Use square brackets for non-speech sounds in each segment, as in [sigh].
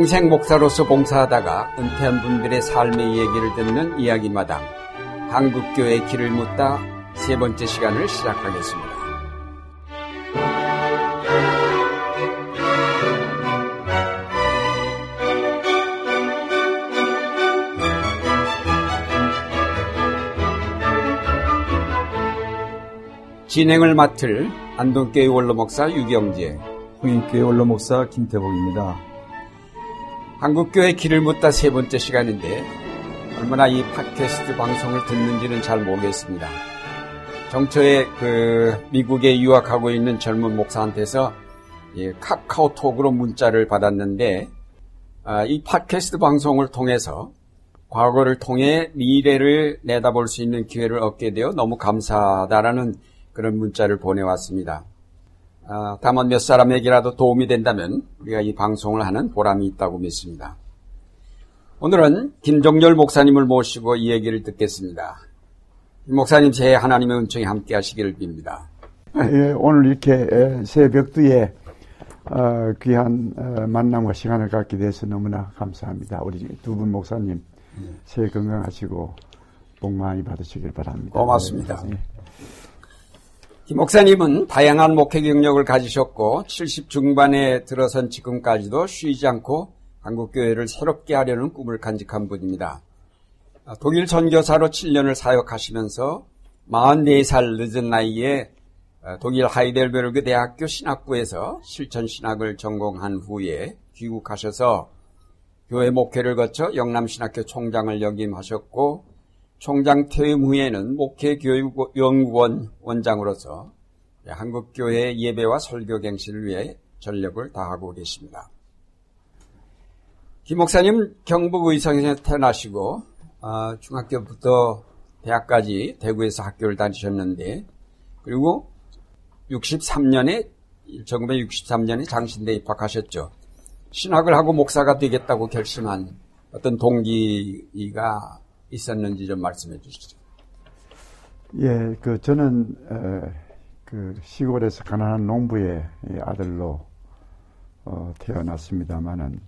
평생 목사로서 봉사하다가 은퇴한 분들의 삶의 얘기를 듣는 이야기마당 한국교회 길을 묻다 세 번째 시간을 시작하겠습니다. 진행을 맡을 안동교회 원로목사 유경재, 홍인교회 원로목사 김태복입니다. 한국교회 길을 묻다 세 번째 시간인데 얼마나 이 팟캐스트 방송을 듣는지는 잘 모르겠습니다. 정초에 그 미국에 유학하고 있는 젊은 목사한테서 카카오톡으로 문자를 받았는데 아, 이 팟캐스트 방송을 통해서 과거를 통해 미래를 내다볼 수 있는 기회를 얻게 되어 너무 감사하다라는 그런 문자를 보내왔습니다. 아, 다만 몇 사람에게라도 도움이 된다면 우리가 이 방송을 하는 보람이 있다고 믿습니다. 오늘은 김종열 목사님을 모시고 이 얘기를 듣겠습니다. 목사님 제 하나님의 은총이 함께 하시기를 빕니다. 예, 오늘 이렇게 새벽두에 어, 귀한 어, 만남과 시간을 갖게 돼서 너무나 감사합니다. 우리 두 분 목사님 새해 건강하시고 복 많이 받으시길 바랍니다. 고맙습니다. 네. 김 목사님은 다양한 목회 경력을 가지셨고 70 중반에 들어선 지금까지도 쉬지 않고 한국교회를 새롭게 하려는 꿈을 간직한 분입니다. 독일 전교사로 7년을 사역하시면서 44살 늦은 나이에 독일 하이델베르그 대학교 신학부에서 실천 신학을 전공한 후에 귀국하셔서 교회 목회를 거쳐 영남신학교 총장을 역임하셨고 총장 퇴임 후에는 목회교육연구원 원장으로서 한국교회 예배와 설교 갱신을 위해 전력을 다하고 계십니다. 김 목사님 경북 의성에서 태어나시고 어, 중학교부터 대학까지 대구에서 학교를 다니셨는데 그리고 63년에 1963년에 장신대 입학하셨죠. 신학을 하고 목사가 되겠다고 결심한 어떤 동기가 있었는지 좀 말씀해 주시죠. 예, 그 저는 에, 그 시골에서 가난한 농부의 아들로 어, 태어났습니다만은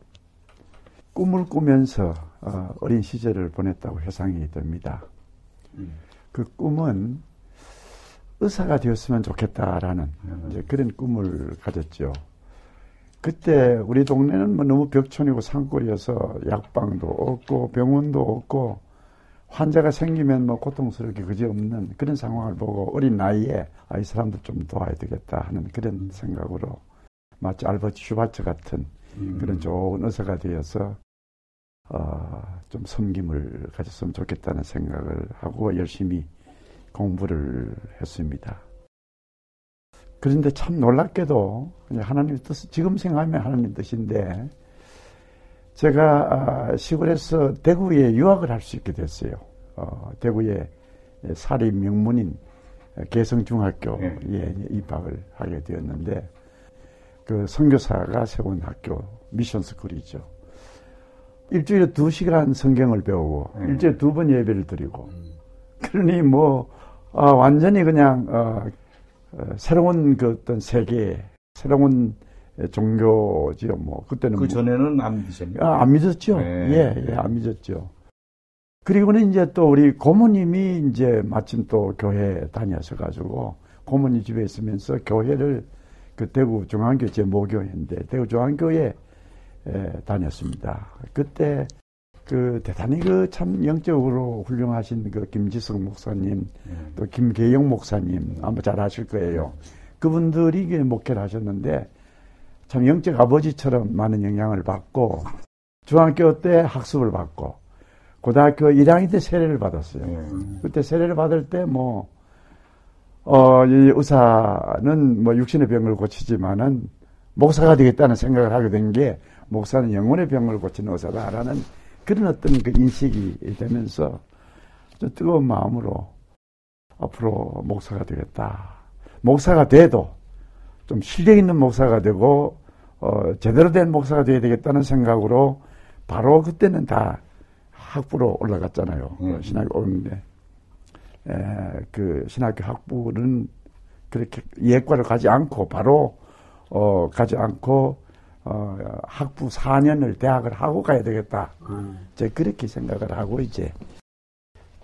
꿈을 꾸면서 어, 린 시절을 보냈다고 회상이 됩니다. 음. 그 꿈은 의사가 되었으면 좋겠다라는 음. 이제 그런 꿈을 가졌죠. 그때 우리 동네는 뭐 너무 벽촌이고 산골이어서 약방도 없고 병원도 없고 환자가 생기면 뭐 고통스럽게 그지 없는 그런 상황을 보고 어린 나이에 아, 이 사람들 좀 도와야 되겠다 하는 그런 생각으로 마치 알버트 슈바처 같은 음. 그런 좋은 의사가 되어서 어, 좀 섬김을 가졌으면 좋겠다는 생각을 하고 열심히 공부를 했습니다. 그런데 참 놀랍게도 하나님 뜻, 지금 생각하면 하나님 뜻인데 제가 아, 시골에서 대구에 유학을 할 수 있게 됐어요. 어, 대구의 사립 명문인 개성중학교에 네. 입학을 하게 되었는데 그 선교사가 세운 학교 미션스쿨이죠. 일주일에 두 시간 성경을 배우고 네. 일주일에 두 번 예배를 드리고 음. 그러니 뭐 아, 완전히 그냥 어, 어, 새로운 그 어떤 세계 새로운 종교지요. 뭐 그때는 그 전에는 뭐, 안 믿으셨나요? 아, 안 믿었죠. 네. 예, 예, 안 믿었죠. 그리고는 이제 또 우리 고모님이 이제 마침 또 교회 다녀서 고모님 집에 있으면서 교회를 그 대구 중앙교 제 모교회인데 대구 중앙교회 에 다녔습니다. 그때 그 대단히 그 참 영적으로 훌륭하신 그 김지석 목사님 음. 또 김계영 목사님 아마 잘 아실 거예요. 그분들이 목회를 하셨는데 참 영적 아버지처럼 많은 영향을 받고 중학교 때 학습을 받고 고등학교 1학년 때 세례를 받았어요. 음. 그때 세례를 받을 때 뭐, 어, 이 의사는 뭐 육신의 병을 고치지만은 목사가 되겠다는 생각을 하게 된 게 목사는 영혼의 병을 고치는 의사다라는 그런 어떤 그 인식이 되면서 좀 뜨거운 마음으로 앞으로 목사가 되겠다. 목사가 돼도 좀 실력 있는 목사가 되고 어, 제대로 된 목사가 돼야 되겠다는 생각으로 바로 그때는 다 학부로 올라갔잖아요. 음. 신학교 오는데 에, 그 신학교 학부는 그렇게 예과를 가지 않고 바로 어, 가지 않고 어, 학부 4년을 대학을 하고 가야 되겠다. 음. 제 그렇게 생각을 하고 이제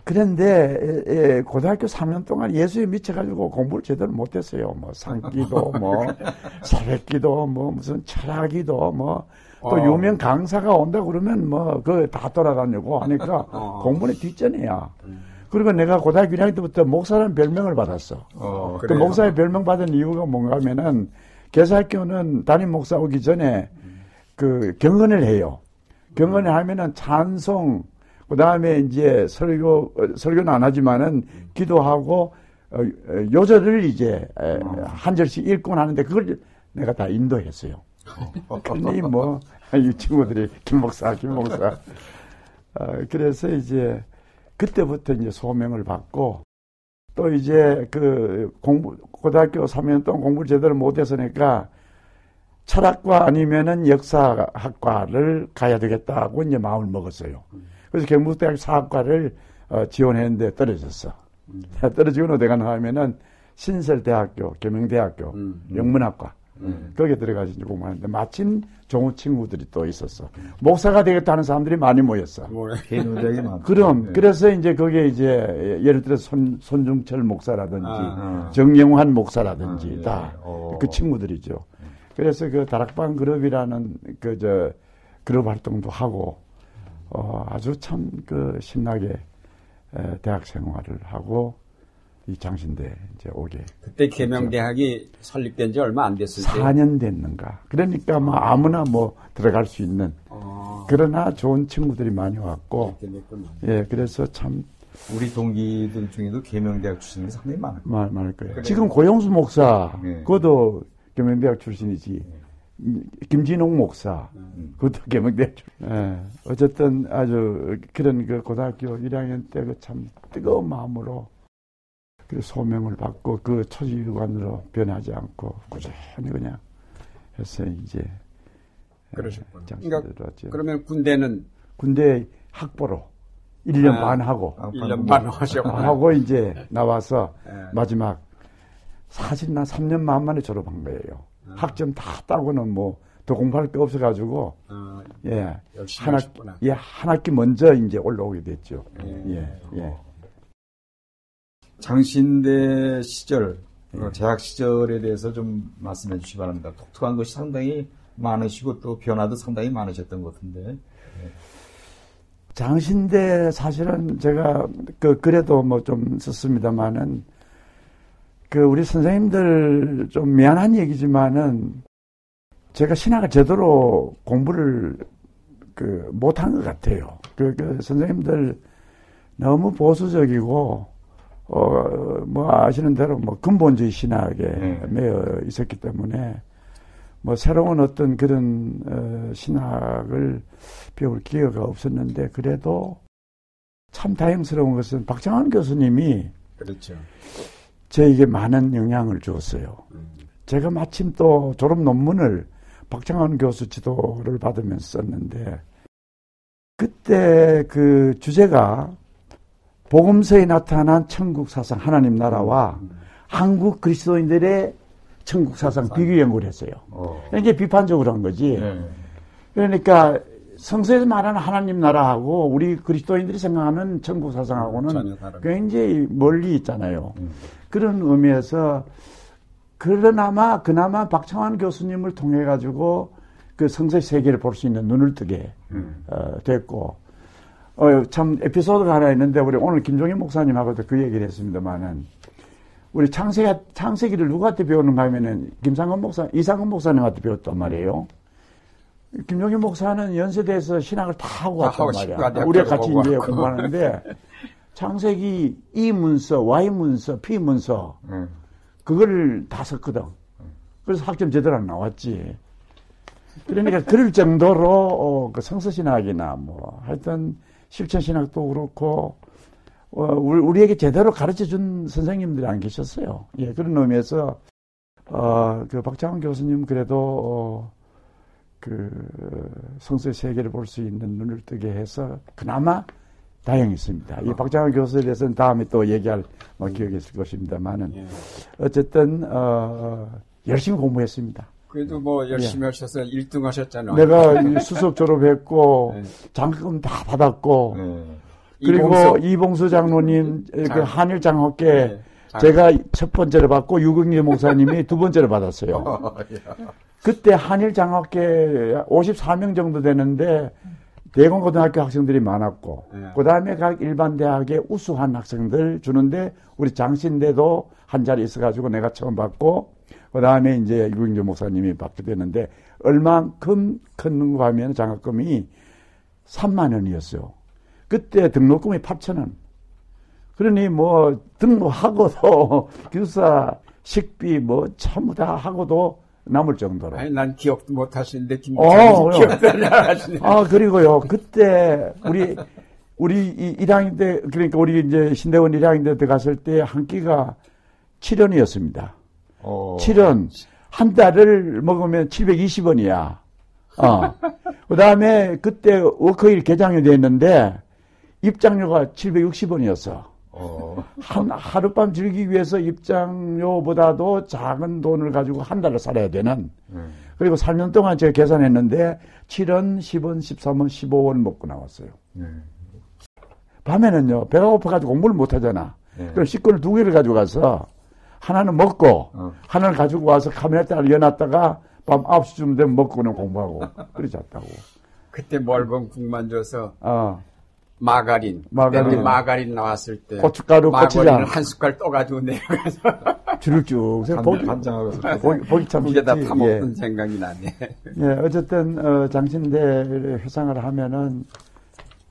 그런데 에, 고등학교 3년 동안 예수에 미쳐가지고 공부를 제대로 못했어요. 뭐 산기도, 뭐 [laughs] 새벽기도, 뭐 무슨 철학기도, 뭐또 어. 유명 강사가 온다 그러면 뭐 그 다 돌아다니고 하니까 [laughs] 어. 공부는 뒷전이야. 그리고 내가 고등학교 1학년 때부터 목사라는 별명을 받았어. 어, 그? 목사의 별명 받은 이유가 뭔가 하면은 개사학교는 담임 목사 오기 전에 그 경건을 해요. 경건을 하면은 찬송 그 다음에 이제 설교 어, 설교는 안 하지만은 기도하고 어, 어, 요절을 이제 에, 한 절씩 읽고 하는데 그걸 내가 다 인도했어요. [laughs] 그러니 뭐이 친구들이 김 목사 김 목사 어, 그래서 이제 그때부터 이제 소명을 받고 또 이제 그 공부 고등학교 3년 동안 공부를 제대로 못했으니까 철학과 아니면은 역사학과를 가야 되겠다고 이제 마음을 먹었어요. 그래서 경북대학 사학과를 어, 지원했는데 떨어졌어. [laughs] 떨어지고 어디 가나 하면은 신설대학교, 겸영대학교, 음. 영문학과 거기에 들어가서 공부하는데 마침 좋은 친구들이 또 있었어. 목사가 되겠다 하는 사람들이 많이 모였어. 뭐. 그럼 네. 그래서 이제 거기에 이제 예를 들어 손 손중철 목사라든지 아. 정영환 목사라든지 아, 예. 다 어. 그 친구들이죠. 그래서 그 다락방 그룹이라는 그 저 그룹 활동도 하고 어 아주 참 그 신나게 에, 대학 생활을 하고 이 장신대 이제 오게 그때 계명대학이 설립된 지 얼마 안 됐을 때. 4년 됐는가. 그러니까 뭐 아무나 뭐 들어갈 수 있는 어, 그러나 좋은 친구들이 많이 왔고. 예 그래서 참 우리 동기들 중에도 계명대학 출신이 상당히 많아요. 말, 많을 거예요. 그래요. 지금 고영수 목사, 네. 그것도 겸영대학 출신이지. 음, 김진홍 목사, 그것도 겸영대학 출신. 예, 어쨌든 아주 그런 그 고등학교 1학년 때 그 참 뜨거운 마음으로 그 소명을 받고 그 초지관으로 변하지 않고 꾸준히 그냥 해서 이제 그러셨구나. 장신대로 그러니까 왔죠. 그러면 군대는 군대 학보로 1년 아, 반 하고 1년 반 하셨구나. 하고 이제 나와서 예. 마지막 사실 난 3년 만 만에 졸업한 거예요. 아. 학점 다 따고는 뭐 더 공부할 게 없어가지고 어, 예, 한, 학. 예, 한 학기 먼저 이제 올라오게 됐죠. 예. 예, 예. 장신대 시절, 예. 어, 재학 시절에 대해서 좀 말씀해 주시 기 바랍니다. 독특한 것이 상당히 많으시고 또 변화도 상당히 많으셨던 것 같은데. 장신대 사실은 제가 그 그래도 뭐 좀 썼습니다만은 그 우리 선생님들 좀 미안한 얘기지만은 제가 신학을 제대로 공부를 그 못한 것 같아요. 그, 그 선생님들 너무 보수적이고 어 뭐 아시는 대로 뭐 근본주의 신학에 네. 매여 있었기 때문에 뭐 새로운 어떤 그런 어, 신학을 배울 기회가 없었는데 그래도 참 다행스러운 것은 박정환 교수님이 그렇죠. 저에게 많은 영향을 주었어요. 제가 마침 또 졸업 논문을 박정환 교수 지도를 받으면서 썼는데 그때 그 주제가 복음서에 나타난 천국 사상 하나님 나라와 한국 그리스도인들의 천국 사상 비교 연구를 했어요. 어. 이게 비판적으로 한 거지. 네. 그러니까 성서에서 말하는 하나님 나라하고 우리 그리스도인들이 생각하는 천국 사상하고는. 굉장히 멀리 있잖아요. 그런 의미에서 그러나마 그나마 박창환 교수님을 통해 가지고 그 성서의 세계를 볼 수 있는 눈을 뜨게 어, 됐고 어, 참 에피소드가 하나 있는데 우리 오늘 김종인 목사님하고도 그 얘기를 했습니다만은 우리 창세기 창세기를 누구한테 배우는가 하면은 김상건 목사 이상건 목사님한테 배웠단 말이에요. 김종인 목사는 연세대에서 신학을 다 하고 다 왔단 하고 말이야. 우리가 같이 이제. 공부하는데 [laughs] 창세기 이 문서, Y 문서, P 문서 네. 그걸 다 썼거든. 그래서 학점 제대로 안 나왔지. 그러니까 그럴 정도로 어, 그 성서신학이나 뭐 하여튼 실천신학도 그렇고 어, 우리- 우리 에게 제대로 가르쳐 준 선생님들이 안 계셨어요. 예, 그런 의미에서 어, 그 박창원 교수님 그래도 어, 그 성서의 세계를 볼 수 있는 눈을 뜨게 해서 그나마 다행했습니다. 이 박창원 교수에 대해서는 다음에 또 얘기할 뭐 기억이 있을 것입니다만은 예. 어쨌든 어, 열심히 공부했습니다. 그래도 뭐 열심히 하셔서 1등 하셨잖아요. 내가 [laughs] 수석 졸업했고 네. 장학금 다 받았고 네. 그리고 이봉수. 이봉수 장로님 그 장- 한일 장학회 네, 장- 제가 첫 번째로 받고 유경재 목사님이 [laughs] 두 번째로 받았어요. 그때 한일 장학회 54명 정도 되는데 대공 고등학교 학생들이 많았고 네. 그 다음에 각 일반 대학에 우수한 학생들 주는데 우리 장신대도 한 자리 있어가지고 내가 처음 받고 그 다음에 이제 유경재 목사님이 받게 되는데 얼만큼 큰가 하면 장학금이 3만 원이었어요. 그때 등록금이 8천 원. 그러니 뭐 등록하고도 [laughs] 교사 식비 뭐 전부 다 하고도 남을 정도로. 아니, 난 기억도 못 하시는데, 어, 김부장님 그럼. 기억도 안 하시네. 아 그리고요 그때 우리 우리 이 1학년 때 그러니까 우리 이제 신대원 1학년 때 들어갔을 때 한 끼가 7원이었습니다. 어. 7원 한 달을 먹으면 720원이야. 어. 그 다음에 그때 워커힐 개장이 됐는데 입장료가 760원이었어. 어. 한 하룻밤 즐기기 위해서 입장료보다도 작은 돈을 가지고 한 달을 살아야 되는. 음. 그리고 3년 동안 제가 계산했는데 7원, 10원, 13원, 15원 먹고 나왔어요. 네. 밤에는요 배가 고파가지고 공부를 못 하잖아. 네. 그럼 식권을 두 개를 가지고 가서 하나는 먹고 어. 하나를 가지고 와서 카메라를 여놨다가 밤 9시쯤 되면 먹고는 공부하고 그래 잤다고. 그때 멀건 국만 줘서 어, 마가린. 마가린. 마가린 나왔을 때. 고춧가루, 고추장. 마가린을 한 숟갈 떠가지고 내려가서 [laughs] 줄을 쭉 세워. 간- 보기, 간장하고. 보기, 보기 참 국에다 좋지. 파먹던 예. 생각이 나네. 예, 어쨌든 어, 장신대 회상을 하면은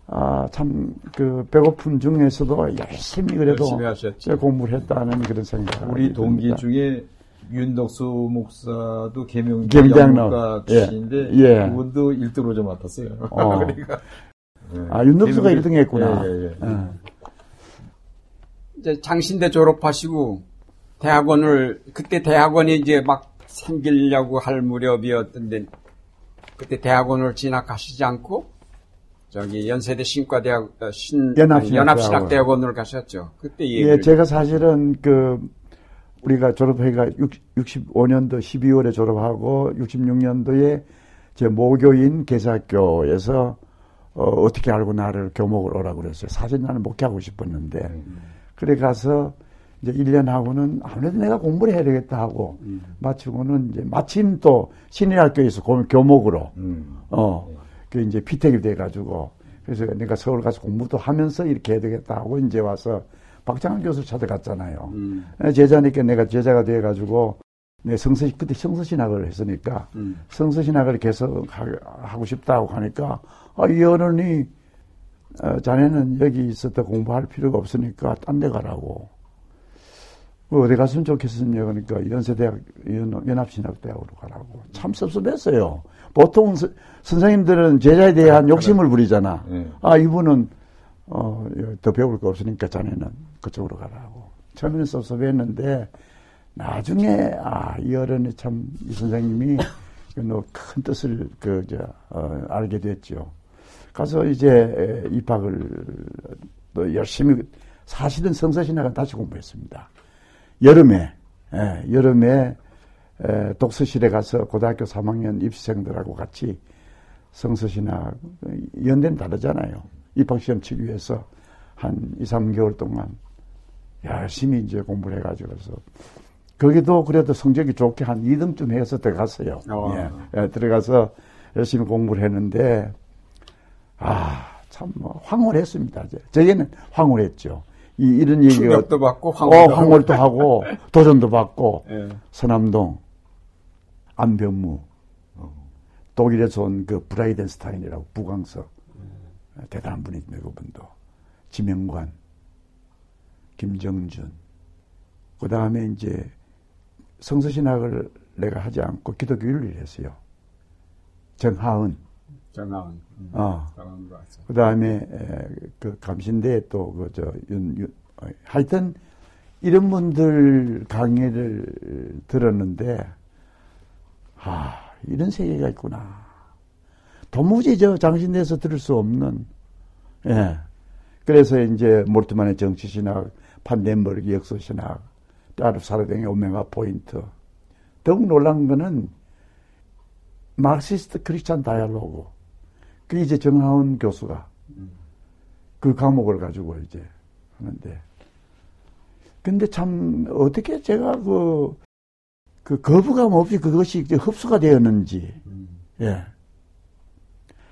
아, 참 그 배고픈 중에서도 열심히 그래도 열심히 하셨죠. 공부를 했다는 그런 생각. 우리 동기 중에 윤덕수 목사도 개명 개명장로. 영문과 예. 출신인데 예. 그분도 1등으로 맡았어요. 어. [laughs] 그러니까 예. 아, 윤덕수가 개명이- 1등 했구나. 예, 예, 예. 어. 이제 장신대 졸업하시고 대학원을 그때 대학원이 이제 막 생기려고 할 무렵이었던데 그때 대학원을 진학하시지 않고 저기 연세대 신과대학 어, 신 연합신학대학원. 연합신학 대학원을 가셨죠. 그때 예, 제가 사실은 그 우리가 졸업회가 65년도 12월에 졸업하고 66년도에 제 모교인 개사학교에서 어, 어떻게 알고 나를 교목을 오라고 그랬어요. 사실 나는 목회하고 싶었는데 그래 가서 이제 1년 하고는 아무래도 내가 공부를 해야 되겠다 하고 마치고는 이제 마침 또 신일학교에서 고- 교목으로 음. 어, 그 이제 피택이 돼가지고, 그래서 내가 서울 가서 공부도 하면서 이렇게 해야 되겠다 하고 이제 와서 박장환 교수 찾아갔잖아요. 음, 제자니까 내가 제자가 돼가지고, 내 성서, 그때 성서신학을 했으니까, 음. 성서신학을 계속 하- 하고 싶다고 하니까, 아, 이 어른이, 어, 자네는 여기 있었다 공부할 필요가 없으니까 딴 데 가라고. 그 어디 갔으면 좋겠습니까? 그러니까 연세대학, 연, 연합신학대학으로 가라고. 참 섭섭했어요. 보통 서- 선생님들은 제자에 대한 욕심을 부리잖아. 네. 아, 이분은, 어, 더 배울 거 없으니까 자네는 그쪽으로 가라고. 처음에는 섭섭했는데, 나중에, 아, 이 어른이 참, 이 선생님이 [laughs] 그뭐큰 뜻을, 그, 저, 어, 알게 됐죠. 가서 이제 에, 입학을 또 열심히, 사실은 성서신학은 다시 공부했습니다. 여름에, 예, 여름에 에, 독서실에 가서 고등학교 3학년 입시생들하고 같이 성서신학, 연대는 다르잖아요. 입학시험 치기 위해서 한 2, 3개월 동안 열심히 이제 공부를 해가지고서 거기도 그래도 성적이 좋게 한 2등쯤 해서 들어갔어요. 어. 예, 예, 들어가서 열심히 공부를 했는데, 아, 참, 뭐, 황홀했습니다. 이제. 저희는 황홀했죠. 이, 이런 얘기가. 충격도 받고 어, 황홀도 황홀도 하고, [laughs] 도전도 받고, 예. 서남동, 안변무, 독일에서 온 그 브라이덴스타인이라고 부광석 대단한 분이죠 그분도 지명관, 김정준, 그 다음에 이제 성서신학을 내가 하지 않고 기독교 윤리를 했어요. 정하은, 정하은. 음, 어. 그 다음에 그 감신대 또그저 윤, 하여튼 이런 분들 강의를 들었는데 아 이런 세계가 있구나. 도무지 저 장신대에서 들을 수 없는 예. 그래서 이제 몰트만의 정치신학, 판덴버그 역사신학, 따르 사르댕의 오메가 포인트. 더욱 놀란 거는 마르시스트 크리스찬 다이얼로그. 그 이제 정하운 교수가 그 과목을 가지고 이제 하는데. 근데 참 어떻게 제가 그, 그 거부감 없이 그것이 흡수가 되었는지. 예.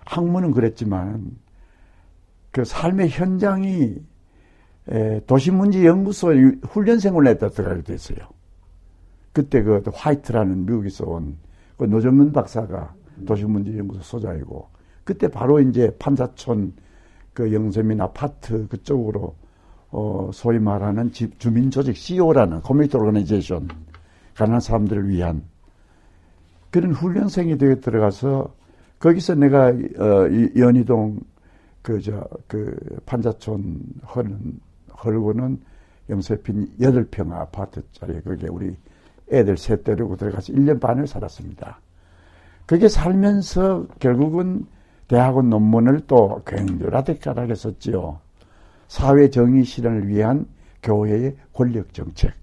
학문은 그랬지만 그 삶의 현장이 도시문제연구소 훈련생을 했다 들어가게 됐어요. 그때 그 화이트라는 미국에서 온 그 노정근 박사가 도시문제연구소 소장이고 그때 바로 이제 판자촌 그 영세민 아파트 그쪽으로 어 소위 말하는 집 주민 조직 CO라는 community organization 가난한 사람들을 위한 그런 훈련생이 되게 들어가서 거기서 내가 어 연희동 그저그 판자촌 허는 헐고는 영세핀 여덟 평 아파트짜리 그게 우리 애들 셋 데리고 들어가서 1년 반을 살았습니다. 그게 살면서 결국은 대학원 논문을 또 굉장히 라디칼하게 썼지요. 사회 정의 실현을 위한 교회의 권력 정책.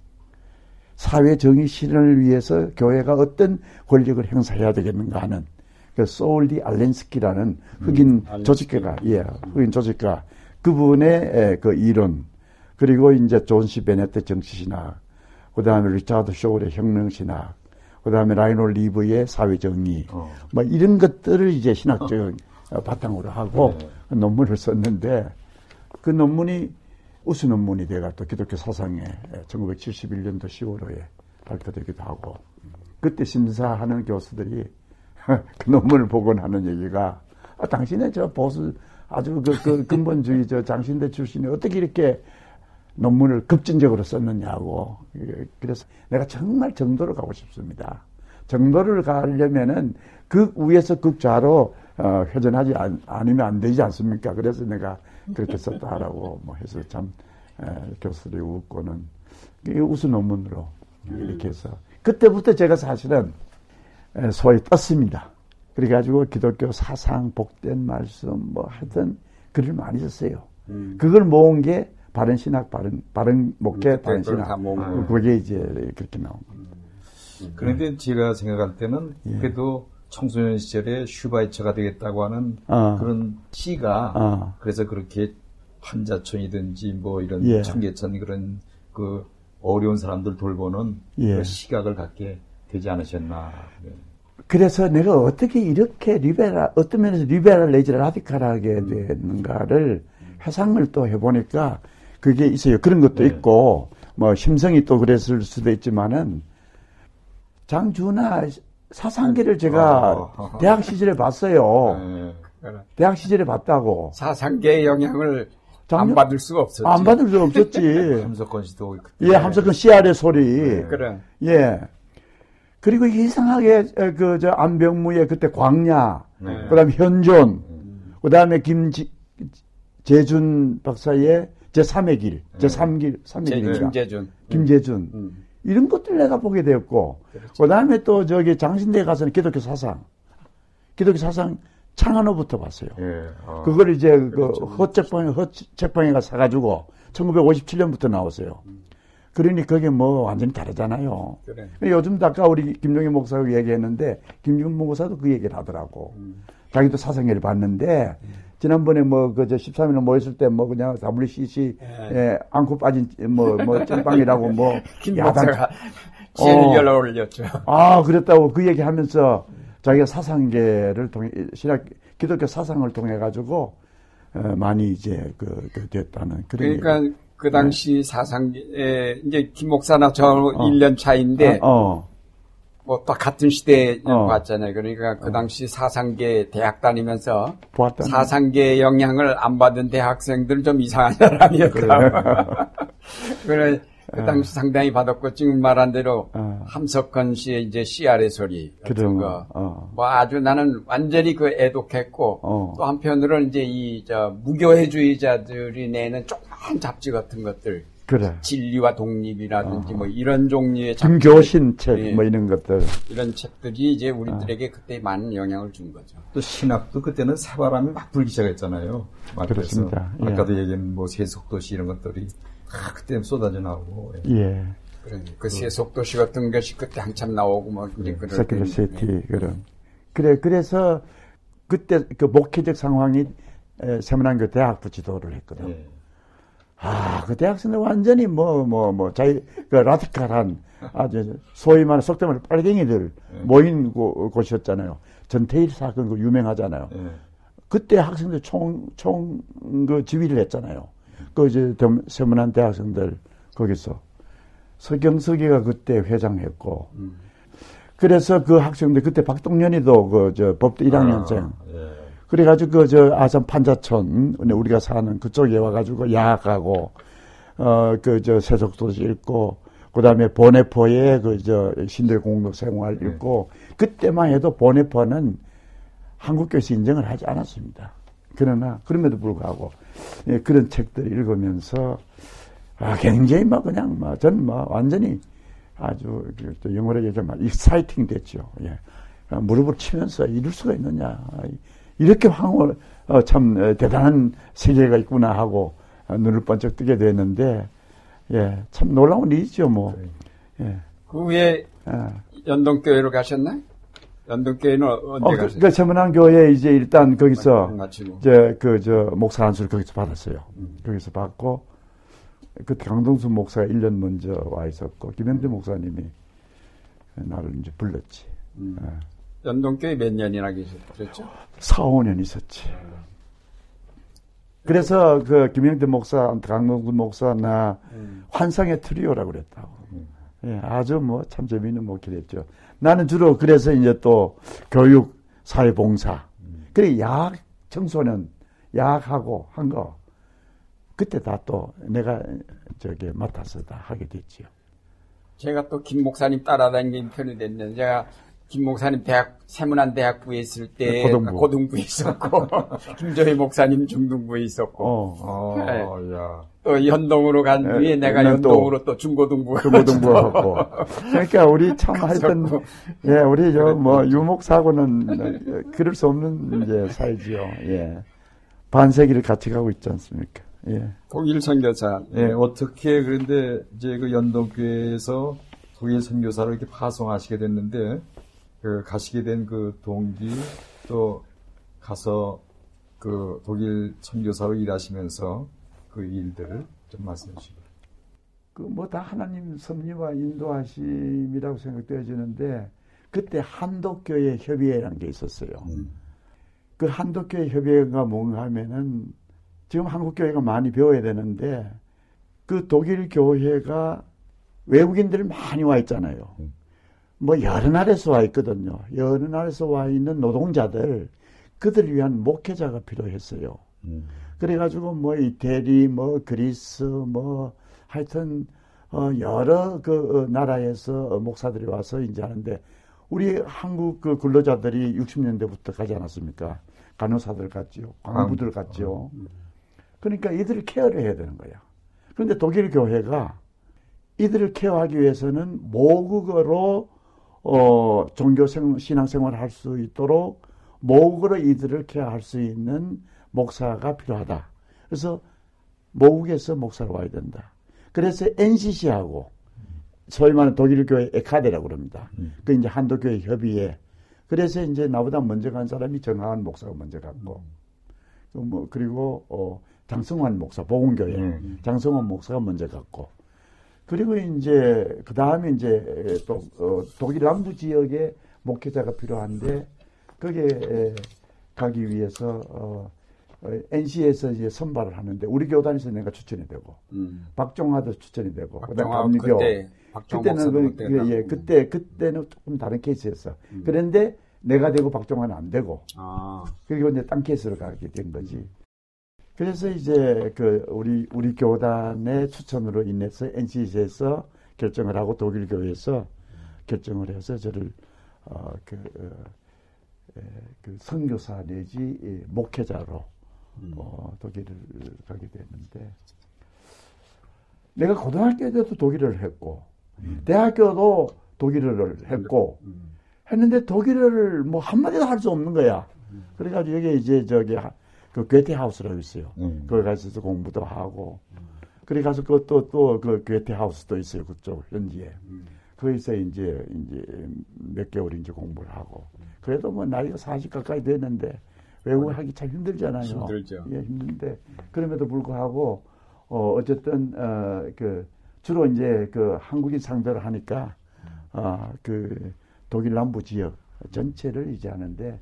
사회 정의 실현을 위해서 교회가 어떤 권력을 행사해야 되겠는가 하는 그 소울 알린스키라는 흑인 음, 조직가가 예, 흑인 조직가 그분의 그 이론 그리고 이제 존 C. 베네트 정치신학 그 다음에 리차드 쇼울의 혁명신학 그 다음에 라인홀드 니버의 사회정의 어. 뭐 이런 것들을 이제 신학적 어. [laughs] 바탕으로 하고 네. 논문을 썼는데 그 논문이 우수 논문이 돼가 또 기독교 사상에 1971년도 10월호에 발표되기도 하고 그때 심사하는 교수들이 [laughs] 그 논문을 보고 나는 얘기가 아, 당신의 저 보수 아주 그, 그 [laughs] 근본주의 저 장신대 출신이 어떻게 이렇게 논문을 급진적으로 썼느냐고 그래서 내가 정말 정도를 가고 싶습니다. 정도를 가려면은 극 위에서 극 좌로 어, 회전하지 않, 않으면 안 되지 않습니까? 그래서 내가 그렇게 썼다라고 뭐 해서 참 에, 교수들이 웃고는 우수 논문으로 이렇게 해서 그때부터 제가 사실은 소위 떴습니다. 그래가지고 기독교 사상, 복된 말씀, 뭐 하여튼 글을 많이 썼어요. 음. 그걸 모은 게 바른 신학, 바른, 바른 목회, 음, 바른 신학. 그게 이제 그렇게 나온 겁니다. 음. 그런데 제가 생각할 때는 예. 그래도 청소년 시절에 슈바이처가 되겠다고 하는 어. 그런 시가 어. 그래서 그렇게 환자촌이든지 뭐 이런 예. 청계천 그런 그 어려운 사람들 돌보는 예. 그 시각을 갖게 되지 않으셨나. 네. 그래서 내가 어떻게 이렇게 리베랄, 어떤 면에서 리베랄 내지 라디칼하게 음. 됐는가를 회상을 또 해보니까 그게 있어요. 그런 것도 네. 있고, 뭐, 심성이 또 그랬을 수도 있지만은, 장준하 사상계를 제가 어. 대학 시절에 봤어요. 네. 대학 시절에 봤다고. 사상계의 영향을 작년? 안 받을 수가 없었지. 안 받을 수 없었지. [laughs] 함석헌 씨도. 예, 함석헌 씨알의 소리. 네. 그래. 예. 그리고 이상하게 그 저 안병무의 그때 광야, 네. 그다음에 현존, 음. 그다음에 김재준 박사의 제 3의 길, 제 3길, 3의 길인가. 김재준. 김재준. 음. 음. 이런 것들 내가 보게 되었고, 그 다음에 또 저기 장신대 가서는 기독교 사상, 기독교 사상 창안호부터 봤어요. 예. 아, 그걸 이제 그 그렇죠. 그 허책방에, 허책방에가 사가지고 1957년부터 나왔어요. 음. 그러니 그게 뭐 완전히 다르잖아요. 그래. 요즘도 아까 우리 김종희 목사가 얘기했는데 김종희 목사도 그 얘기를 하더라고. 음. 자기도 사상회를 봤는데 음. 지난번에 뭐 그 저 13일에 모였을 때 뭐 그냥 WCC 예. 예, 안고 빠진 뭐뭐 찐빵이라고 뭐 [laughs] 야단 제일 어. 올렸죠. 아 그랬다고 그 얘기하면서 자기가 사상계를 통해 신학 기독교 사상을 통해 가지고 어, 많이 이제 그, 그 됐다는 그런 그러니까 얘기. 그 당시 네. 사상에 이제 김 목사나 저 어. 1년 차인데 어, 어. 뭐또 같은 시대에 어. 봤잖아요. 그러니까 그 어. 당시 사상계 대학 다니면서 보았다. 사상계 영향을 안 받은 대학생들 좀 이상한 사람이었다. [laughs] 그래. 그 어. 당시 상당히 받았고 지금 말한 대로 어. 함석헌 씨의 이제 CR의 소리 같은 거. 어. 뭐 아주 나는 완전히 그 애독했고 어. 또 한편으로는 이제 이 저 무교회주의자들이 내는 조그만 잡지 같은 것들. 그래. 진리와 독립이라든지 어. 뭐 이런 종류의 김교신 책, 네. 뭐 이런 것들. 이런 책들이 이제 우리들에게 그때 많은 영향을 준 거죠. 또 신학도 그때는 새바람이 막 불기 시작했잖아요. 그렇습니다. 예. 아까도 얘기한 뭐 세속도시 이런 것들이 다 그때 쏟아져 나오고. 예. 예. 그러니 그 세속도시 같은 것이 그때 한참 나오고 뭐 예. 그런. secular city 네. 그런. 그래, 그래서 그때 그 목회적 상황이 새문안교회 대학부 지도를 했거든. 네. 아, 그 대학생들 완전히 뭐, 뭐, 뭐, 자기, 그 라디칼한 아주 소위 말하는 속담을 빨갱이들 네. 모인 곳이었잖아요. 전태일 사건 그 유명하잖아요. 네. 그때 학생들 총, 총, 그 지휘를 했잖아요. 그 이제 세문안 대학생들 거기서. 서경석이가 그때 회장했고. 음. 그래서 그 학생들 그때 박동연이도 그 저 법대 1학년생. 아, 예. 그래가지고 그 저 아산 판자촌 우리가 사는 그쪽에 와가지고 야학하고 어 그 저 세속도시 읽고 그다음에 보네포에 그저 신들 공동 생활 네. 읽고 그때만 해도 본회퍼는 한국 교회에서 인정을 하지 않았습니다. 그러나 그럼에도 불구하고 예, 그런 책들 읽으면서 아, 굉장히 막 그냥 막 저는 막 완전히 아주 그 영어로 얘기하면 exciting 됐죠. 예. 무릎을 치면서 이럴 수가 있느냐. 이렇게 황홀, 어, 참 대단한 세계가 있구나 하고 눈을 번쩍 뜨게 됐는데, 예, 참 놀라운 일이죠, 뭐. 예. 그 후에 예. 연동교회로 가셨나요? 연동교회는 언제 어, 가셨어요? 그, 세문안 교회 이제 일단 거기서 이제 그 저 목사 안수를 거기서 받았어요. 음. 거기서 받고 그때 강동수 목사가 1년 먼저 와 있었고 김영대 목사님이 나를 이제 불렀지. 음. 예. 연동교회 몇 년이나 계셨죠? 4, 5년 있었지. 그래서 그 김영대 목사, 강동수 목사 나 음. 환상의 트리오라고 그랬다고. 음. 예, 아주 뭐 참 재미있는 목회랬죠. 나는 주로 그래서 이제 또 교육, 사회봉사. 음. 그래 약 청소년 약하고 한 거. 그때 다 또 내가 저기 맡아서 다 하게 됐지요. 제가 또 김 목사님 따라다니는 편이 됐는데 제가 김 목사님 대학 세문안 대학부에 있을 때 네, 고등부. 고등부에 있었고 [laughs] 김조희 목사님 중등부에 있었고. 어, 어, 네. 야. 또 연동으로 간 네, 뒤에 내가 연동으로 또, 또 중고등부 중고등부 하고. 그러니까 우리 참 [laughs] 하여튼 예 우리 저 뭐 유목사고는 그럴 수 없는 이제 사이지요. 예. 반세기를 같이 가고 있지 않습니까? 예. 독일 선교사. 예. 어떻게 그런데 이제 그 연동교회에서 독일 선교사를 이렇게 파송하시게 됐는데 그 가시게 된 그 동기 또 가서 그 독일 선교사로 일하시면서 그 일들을 좀 말씀해 주시고. 그뭐 다 하나님 섭리와 인도하심이라고 생각되어지는데 그때 한독교회 협의회라는 게 있었어요. 음. 그 한독교회 협의회가 뭔가 하면은 지금 한국교회가 많이 배워야 되는데 그 독일 교회가 외국인들이 많이 와 있잖아요. 음. 뭐 여러 나라에서 와 있거든요. 여러 나라에서 와 있는 노동자들 그들을 위한 목회자가 필요했어요. 음. 그래가지고 뭐 이태리, 뭐 그리스, 뭐 하여튼 어 여러 그 어, 나라에서 목사들이 와서 이제 하는데 우리 한국 그 근로자들이 60년대부터 가지 않았습니까? 간호사들 같지요, 광부들 같지요. 음. 그러니까 이들을 케어를 해야 되는 거야. 그런데 독일 교회가 이들을 케어하기 위해서는 모국어로 어, 종교 생, 신앙생활을 할수 있도록 모국으로 이들을 케어할 수 있는 목사가 필요하다. 그래서 모국에서 목사로 와야 된다. 그래서 NCC하고 소위 말하는 독일 교회 에카데라고 그럽니다. 음. 그 이제 한도 교회 협의회. 그래서 이제 나보다 먼저 간 사람이 정하은 목사가 먼저 갔고, 그뭐 그리고 어 장성환 목사 보건교회 음. 장성환 목사가 먼저 갔고, 그리고 이제 그 다음에 이제 또 어, 독일 남부 지역에 목회자가 필요한데 거기에 가기 위해서 어, NC에서 이제 선발을 하는데 우리 교단에서 내가 추천이 되고 음. 박종화도 추천이 되고 그다음 감리교 그때, 그때는 그, 그, 예, 그때 그때는 조금 다른 케이스였어. 음. 그런데 내가 되고 박종화는 안 되고 아. 그리고 이제 딴 케이스로 가게 된 거지. 그래서 이제 그 우리 우리 교단의 추천으로 인해서 NCC에서 결정을 하고 독일 교회에서 결정을 해서 저를 어그 어, 그 선교사 내지 목회자로 음. 어, 독일을 가게 됐는데 내가 고등학교 때도 독일어를 했고 음. 대학교도 독일어를 했고 음. 했는데 독일어를 뭐 한마디도 할 수 없는 거야. 음. 그래가지고 여기 이제 저기 그 괴테 하우스라고 있어요. 음. 거기 가서 공부도 하고. 음. 그래 가서 그것도 또그 괴테 하우스도 있어요. 그쪽 현지에. 음. 거기서 이제 이제 몇 개월 이제 공부를 하고 그래도 뭐 나이가 40 가까이 됐는데 외국어 하기 참 힘들잖아요. 힘들죠. 예, 힘든데 그럼에도 불구하고 어 어쨌든 어그 주로 이제 그 한국인 상대로 하니까 아그 독일 남부 지역 전체를 이제 하는데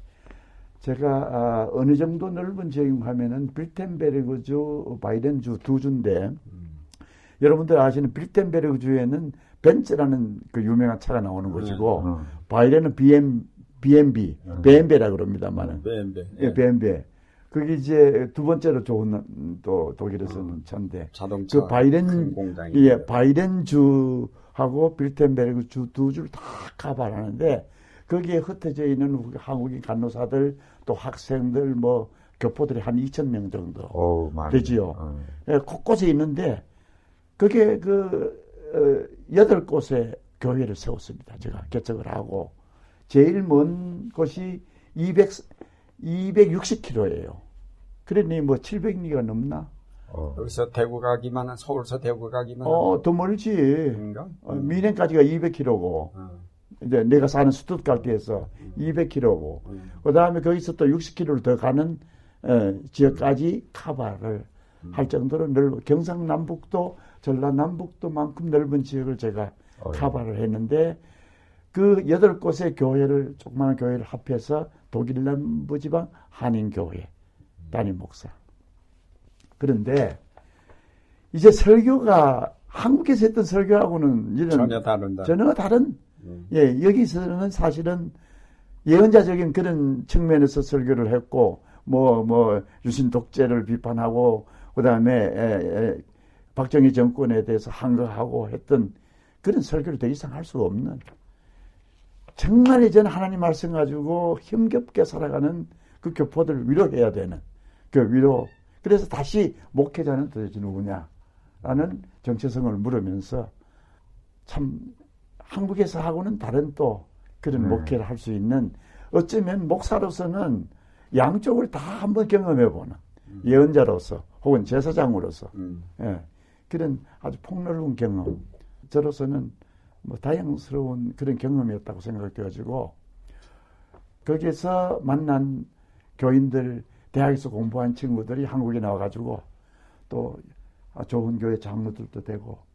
제가 아, 어느 정도 넓은 지역하면은 빌텐베르그주, 바이든주 두 주인데 음. 여러분들 아시는 빌텐베르그주에는 벤츠라는 그 유명한 차가 나오는 곳이고 음. 바이든은 BM BMB, 음. BMB라 그럽니다만은 BMB, 예, BMB. 그게 이제 두 번째로 좋은 또 독일에서는 음. 차인데 자동차 그 바이든 예, 바이든 주하고 빌텐베르그 주 두 주를 다 가발하는데 거기에 흩어져 있는 한국인 간호사들 또 학생들 뭐 교포들이 한 2천 명 정도 오, 되지요. 어. 예, 곳곳에 있는데 그게 그 어, 여덟 곳에 교회를 세웠습니다. 제가 개척을 하고 제일 먼 곳이 200 260km예요. 그러니 뭐 700리가 넘나? 어. 여기서 대구 가기만 서울서 대구 가기만 어, 더 멀지. 어, 미넨까지가 200km고. 어. 이제 내가 사는 스투트가르트에서 음. 200km고 음. 그 다음에 거기서 또 60km를 더 가는 어, 지역까지 카바를 음. 할 정도로 넓 경상남북도 전라남북도만큼 넓은 지역을 제가 어. 카바를 했는데 그 여덟 곳의 교회를 조그마한 교회를 합해서 독일 남부 지방 한인 교회 담임 목사 그런데 이제 설교가 한국에서 했던 설교하고는 이런 전혀 다른 전혀 다른 음. 예, 여기서는 사실은 예언자적인 그런 측면에서 설교를 했고, 뭐, 뭐, 유신 독재를 비판하고, 그 다음에, 박정희 정권에 대해서 항거하고 했던 그런 설교를 더 이상 할 수 없는, 정말 이제 하나님 말씀 가지고 힘겹게 살아가는 그 교포들을 위로해야 되는 그 위로. 그래서 다시 목회자는 도대체 누구냐? 라는 정체성을 물으면서 참 한국에서 하고는 다른 또 그런 네. 목회를 할 수 있는 어쩌면 목사로서는 양쪽을 다 한번 경험해 보는 음. 예언자로서 혹은 제사장으로서 음. 예, 그런 아주 폭넓은 경험 저로서는 뭐 다양스러운 그런 경험이었다고 생각돼가지고 거기에서 만난 교인들 대학에서 공부한 친구들이 한국에 나와가지고 또 좋은 교회 장로들도 되고 음.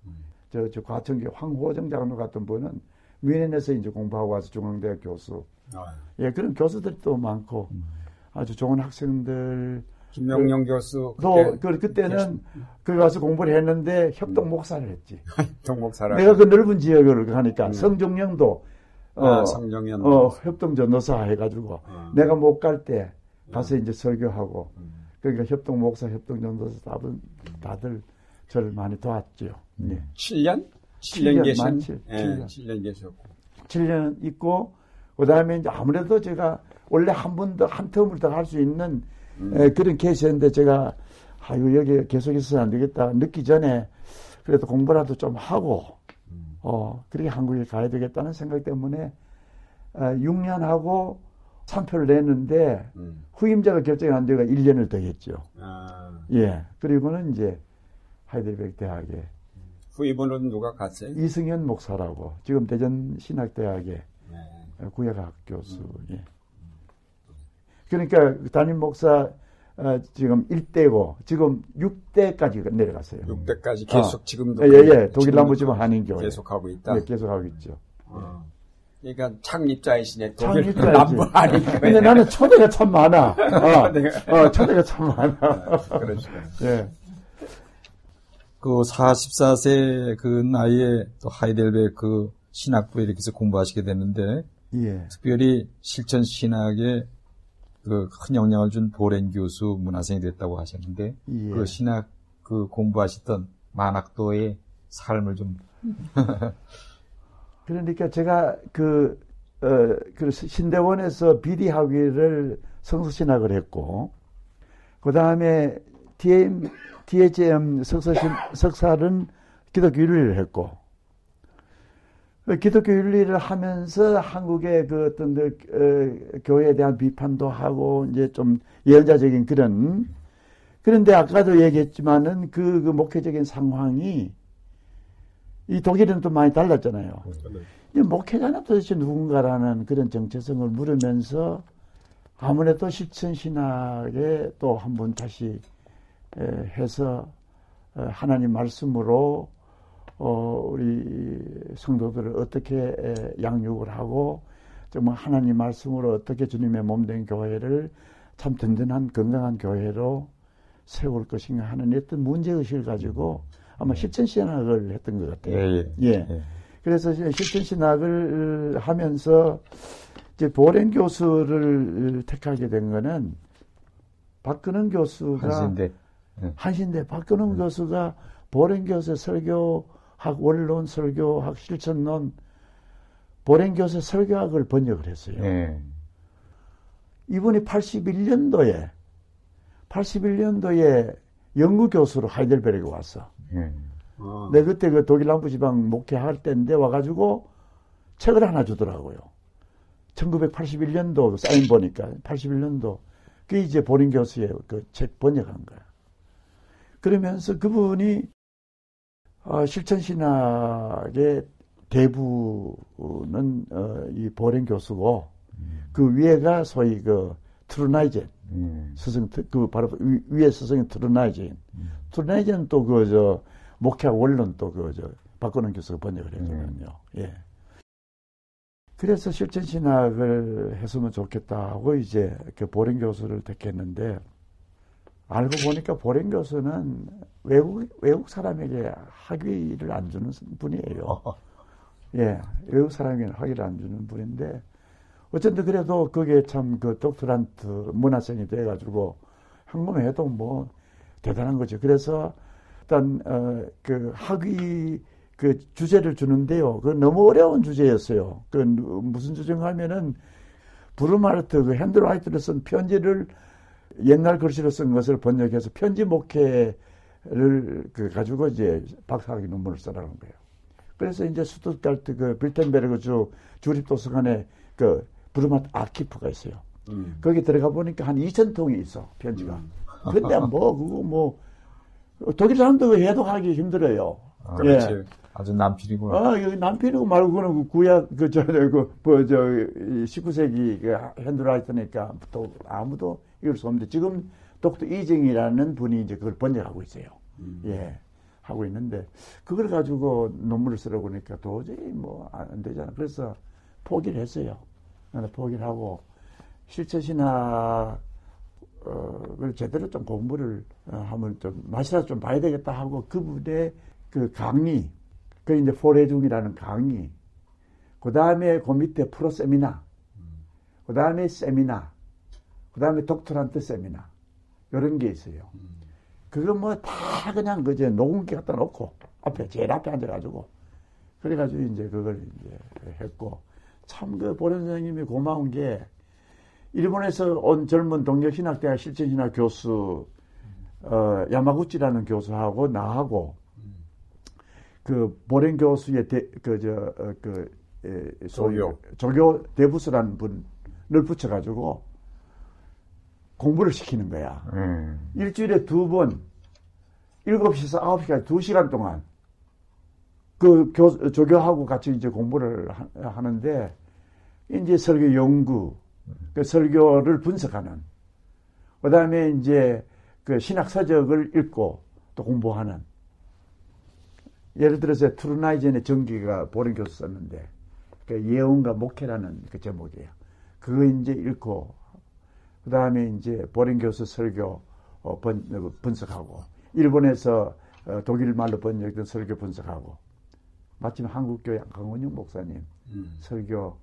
저, 저 과천교 황호정 장로 같은 분은 미넨에서 이제 공부하고 와서 중앙대학 교수. 아. 예, 그런 교수들이 또 많고 음. 아주 좋은 학생들. 김명영 그, 교수. 또, 그, 그때는 그 가서 공부를 했는데 협동 목사를 했지. [laughs] 협동 목사를. 내가 그 넓은 지역을 가니까 음. 성종영도 어, 아, 성종영. 어, 협동 전도사 해가지고 어. 내가 못 갈 때 가서 음. 이제 설교하고 음. 그러니까 협동 목사, 협동 전도사 다들, 다들 저를 많이 도왔죠. 네. 7년? 7년, 7년 계신? 7, 네, 7년. 7년 계셨고. 7년 있고, 그 다음에 이제 아무래도 제가 원래 한 번 더, 한 텀을 더 할 수 있는 음. 에, 그런 케이스였는데 제가, 아유, 여기 계속 있어서 안 되겠다. 늦기 전에 그래도 공부라도 좀 하고, 음. 어, 그렇게 한국에 가야 되겠다는 생각 때문에 어, 6년 하고 3표를 냈는데 음. 후임자가 결정이 안 되가 1년을 더 했죠. 아. 예. 그리고는 이제 하이델베르 대학에 후임으로는 누가 갔어요? 이승현 목사라고 지금 대전 신학대학의 네. 구역학 교수. 음. 예. 그러니까 담임 목사 어, 지금 1대고 지금 6대까지 내려갔어요. 6대까지 계속 어. 지금도 예, 예. 독일 남부지방 한인교회 계속하고 있다. 예, 계속하고 있죠. 어. 그러니까 창립자이시네. 독일 남부 한인교회. 근데 나는 초대가 참 많아. [laughs] 어, 네. 어 초대가 참 많아. 그러시구나. 예. 그 44세 그 나이에 또 하이델베르크 그 신학부에 이렇게 해서 공부하시게 됐는데 예. 특별히 실천 신학에 그 큰 영향을 준 보렌 교수 문화생이 됐다고 하셨는데 예. 그 신학 그 공부하셨던 만학도의 삶을 좀 [laughs] 그러니까 제가 그, 어, 그 신대원에서 비디 학위를 성서신학을 했고 그 다음에 DM DHM 석사신, 석사는 기독교 윤리를 했고, 기독교 윤리를 하면서 한국의 그 어떤 그, 어, 교회에 대한 비판도 하고, 이제 좀 예언자적인 그런, 그런데 아까도 얘기했지만은 그, 그 목회적인 상황이 이 독일은 또 많이 달랐잖아요. 이 목회자는 도대체 누군가라는 그런 정체성을 물으면서 아무래도 실천 신학에 또 한 번 다시 해서 어, 하나님 말씀으로 어, 우리 성도들을 어떻게 양육을 하고 정말 하나님 말씀으로 어떻게 주님의 몸된 교회를 참 든든한 건강한 교회로 세울 것인가 하는 어떤 문제의식을 가지고 아마 네. 실천신학을 했던 것 같아요. 예. 예. 예. 그래서 실천신학을 하면서 이제 보렌 교수를 택하게 된 거는 박근홍 교수가 한신대, 네. 한신대 박근홍 네. 교수가 보렌 교수 설교학 원론 설교학 실천론 보렌 교수 설교학을 번역을 했어요. 네. 이분이 81년도에 81년도에 연구 교수로 하이델베르에 왔어. 네. 아. 내 그때 그 독일 남부지방 목회할 때인데 와가지고 책을 하나 주더라고요. 1981년도 사인 보니까 81년도 그게 이제 보린 교수의 그 책 번역한 거야. 그러면서 그분이 어, 실천신학의 대부는 어, 이 보렌 교수고 음. 그 위에가 소위 그 트루나이젠 음. 스승 그 바로 위, 에 스승이 트루나이젠 음. 트루나이젠 또 그 저 목회 원론 또 그 저 박근원 교수가 번역을 했거든요. 음. 예. 그래서 실천신학을 했으면 좋겠다 하고 이제 그 보렌 교수를 택했는데 알고 보니까 보령 교수는 외국 외국 사람에게 학위를 안 주는 분이에요. [laughs] 예, 외국 사람에게 학위를 안 주는 분인데 어쨌든 그래도 그게 참 그 독트란트 문화생이 돼가지고 한번 해도 뭐 대단한 거죠. 그래서 일단 어, 그 학위 그 주제를 주는데요. 그 너무 어려운 주제였어요. 그 무슨 주제인가 하면은 블룸하르트 그 handwrite를 쓴 편지를 옛날 글씨로 쓴 것을 번역해서 편지 목회를 그 가지고 이제 박사학위 논문을 써라는 거예요. 그래서 이제 슈투트가르트 그 뷔르템베르크 주 주립 도서관에 그 블룸하르트 Archiv가 있어요. 음. 거기 들어가 보니까 한 2천 통이 있어 편지가. 음. 근데 뭐 그거 뭐 독일 사람도 해독하기 힘들어요. 아, 예. 아주 난필이구나. 아, 여기 남필이고 말고 그는 그 구약, 그, 저, 그, 뭐, 저, 19세기 그 핸드라이터니까 또 아무도 이럴 수 없는데 지금 독도 이정이라는 분이 이제 그걸 번역하고 있어요. 음. 예. 하고 있는데 그걸 가지고 논문을 쓰라고 하니까 도저히 뭐 안 되잖아. 그래서 포기를 했어요. 포기를 하고 실체 신학을 제대로 좀 공부를 어, 하면 좀 맛이라도 좀 봐야 되겠다 하고 그분의 그 강의 그 이제 포레중이라는 강의. 그 다음에 그 밑에 프로 세미나. 그 다음에 세미나. 그 다음에 독토란트 세미나. 이런 게 있어요. 그거 뭐 다 그냥 그제 녹음기 갖다 놓고 앞에 제일 앞에 앉아가지고 그래가지고 이제 그걸 이제 했고 참 그 보련 선생님이 고마운 게 일본에서 온 젊은 동력 신학대학 실천 신학 교수 어, 야마구치라는 교수하고 나하고 그 보렌 교수의 그저 어, 그 에, 조교 조교 대부스라는 분을 붙여가지고 공부를 시키는 거야. 음. 일주일에 두 번, 7시에서 9시까지 2시간 동안 그 교, 조교하고 같이 이제 공부를 하, 는데 이제 설교 연구, 그 설교를 분석하는, 그 다음에 이제 그 신학 서적을 읽고 또 공부하는 예를 들어서 트루나이젠의 전기가 보른 교수 썼는데 그 예언과 목회라는 그 제목이에요. 그거 이제 읽고 그 다음에 이제 보린 교수 설교 어, 번, 어, 분석하고 일본에서 어, 독일 말로 번역된 설교 분석하고 마침 한국교회 강원영 목사님 음. 설교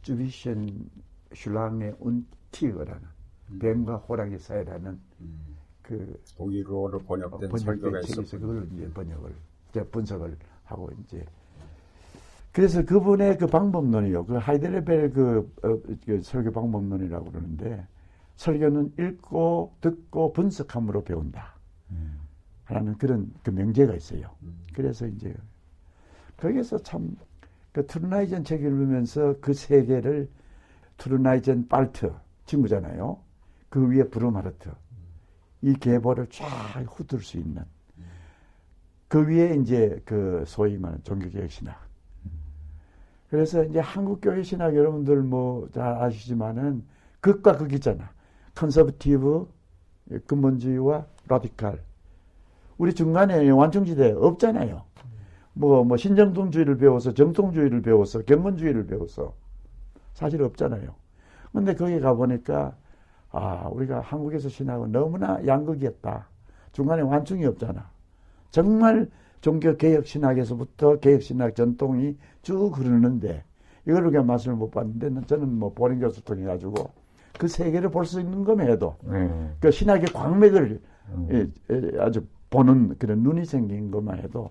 주비션 슐랑의 운티어라는 음. 뱀과 호랑이 사이라는 음. 그 독일어로 번역된 설교가 있어 그걸 이제 번역을 분석을 하고 이제 그래서 그분의 그 방법론이요. 그 하이델베르 그, 어, 그 설교 방법론이라고 그러는데 설교는 읽고 듣고 분석함으로 배운다. 음. 라는 그런 그 명제가 있어요. 음. 그래서 이제 거기서 참 그 트루나이젠 책을 읽으면서 그 세계를 트루나이젠 바르트 친구잖아요. 그 위에 블룸하르트 이 계보를 쫙 훑을 수 있는 그 위에 이제 그 소위 말하는 종교개혁 신학. 그래서 이제 한국 교회 신학 여러분들 뭐 잘 아시지만은 극과 극이잖아. conservative, 근본주의와 radical. 우리 중간에 완충지대 없잖아요. 뭐, 뭐, 신정통주의를 배워서 정통주의를 배워서 경건주의를 배워서 사실 없잖아요. 근데 거기 가보니까, 아, 우리가 한국에서 신학은 너무나 양극이었다. 중간에 완충이 없잖아. 정말 종교 개혁 신학에서부터 개혁 신학 전통이 쭉 흐르는데 이걸 우리가 맛을 못 봤는데 저는 뭐 보링 교수 통해 가지고 그 세계를 볼 수 있는 것만 해도 음. 그 신학의 광맥을 음. 아주 보는 그런 눈이 생긴 것만 해도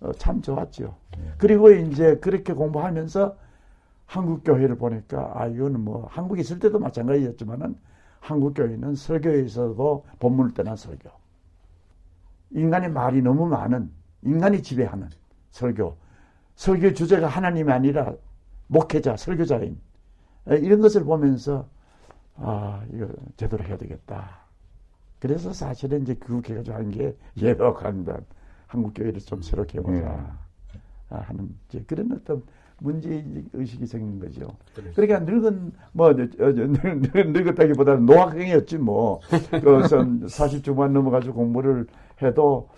어, 참 좋았죠. 음. 그리고 이제 그렇게 공부하면서 한국 교회를 보니까 아 이거는 뭐 한국에 있을 때도 마찬가지였지만은 한국 교회는 설교에서도 본문을 떠난 설교. 인간의 말이 너무 많은 인간이 지배하는 설교. 설교 주제가 하나님이 아니라 목회자, 설교자인 이런 것을 보면서 아 이거 제대로 해야 되겠다. 그래서 사실은 이제 교육해가지고 한게 예배 강단 한국 교회를 좀 새롭게 해보자 네. 하는 이제 그런 어떤 문제 의식이 생긴 거죠. 그렇죠. 그러니까 늙은 뭐 늙었다기보다는 노학생이었지 뭐. 그40 [laughs] 중반 넘어가지고 공부를 해도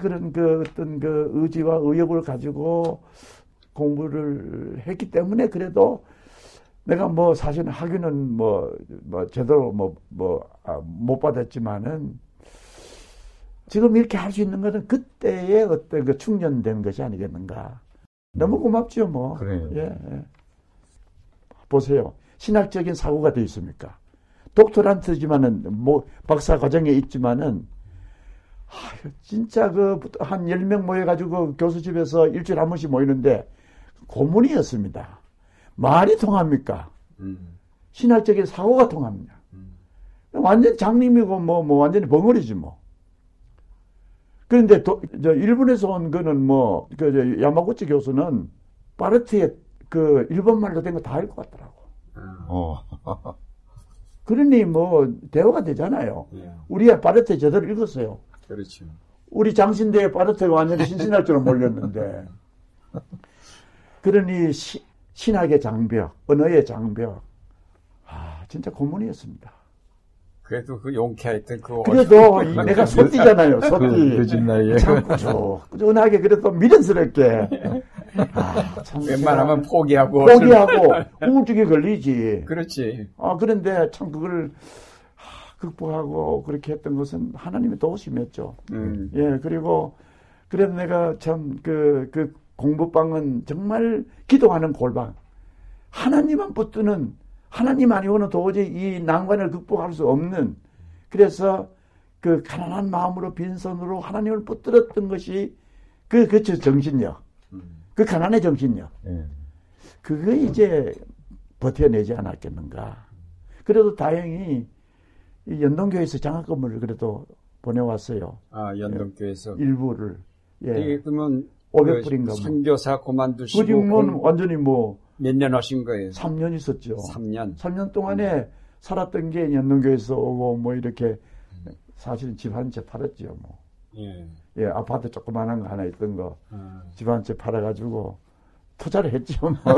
그런 그 어떤 그 의지와 의욕을 가지고 공부를 했기 때문에 그래도 내가 뭐 사실은 학위는 뭐, 뭐 제대로 뭐, 뭐, 아, 못 받았지만은 지금 이렇게 할 수 있는 것은 그때의 어떤 그 충전된 것이 아니겠는가. 너무 음. 고맙죠, 뭐. 그래요. 예, 예. 보세요. 신학적인 사고가 되어 있습니까? 독토란트지만은, 뭐, 박사 과정에 있지만은, 아, 진짜 그, 한 10명 모여가지고 교수 집에서 일주일에 한 번씩 모이는데, 고문이었습니다. 말이 통합니까? 음. 신학적인 사고가 통합니다. 음. 완전 장님이고, 뭐, 뭐, 완전히 벙어리지, 뭐. 그런데 도, 저 일본에서 온 거는 뭐, 그, 저, 야마구치 교수는 파르트에 그 일본 말로 된 거 다 알 것 같더라고. 어. [laughs] 그러니 뭐, 대화가 되잖아요. 예. 우리가 파르트 제대로 읽었어요. 그렇죠. 우리 장신대에 파르트가 완전히 신신할 줄은 몰랐는데. [laughs] 그러니 시, 신학의 장벽, 언어의 장벽. 아, 진짜 고문이었습니다. 그래도 그 용케하였던 그 그래도 이, 내가 [laughs] 소띠잖아요. 소띠. 그, 그 나이에. 참 꾸쭉, 꾸준하게 그래도 미련스럽게. 아, 참 웬만하면 포기하고. 포기하고 [laughs] 우울증에 걸리지. 그렇지. 아, 그런데 참 그걸 극복하고 그렇게 했던 것은 하나님의 도우심이었죠. 음. 예, 그리고 그래도 내가 참 그, 그 공부방은 정말 기도하는 골방. 하나님만 붙드는 하나님 아니고는 도저히 이 난관을 극복할 수 없는 그래서 그 가난한 마음으로 빈손으로 하나님을 붙들었던 것이 그, 그 정신력. 그 가난의 정신력. 예. 그거 이제 버텨내지 않았겠는가. 그래도 다행히 연동교회에서 장학금을 그래도 보내왔어요. 아, 연동교회에서? 예, 일부를. 예. 그러면 500불인가 그 선교사 그만두시고. 그지금은 완전히 뭐 몇 년 하신 거예요? 3년 있었죠. 3년. 3년 동안에 음. 살았던 게 연동교에서 오고 뭐 이렇게 사실은 집 한 채 팔았죠. 뭐. 예. 예, 아파트 조그만한 거 하나 있던 거집한 채 팔아가지고 투자를 했죠. 뭐. [laughs]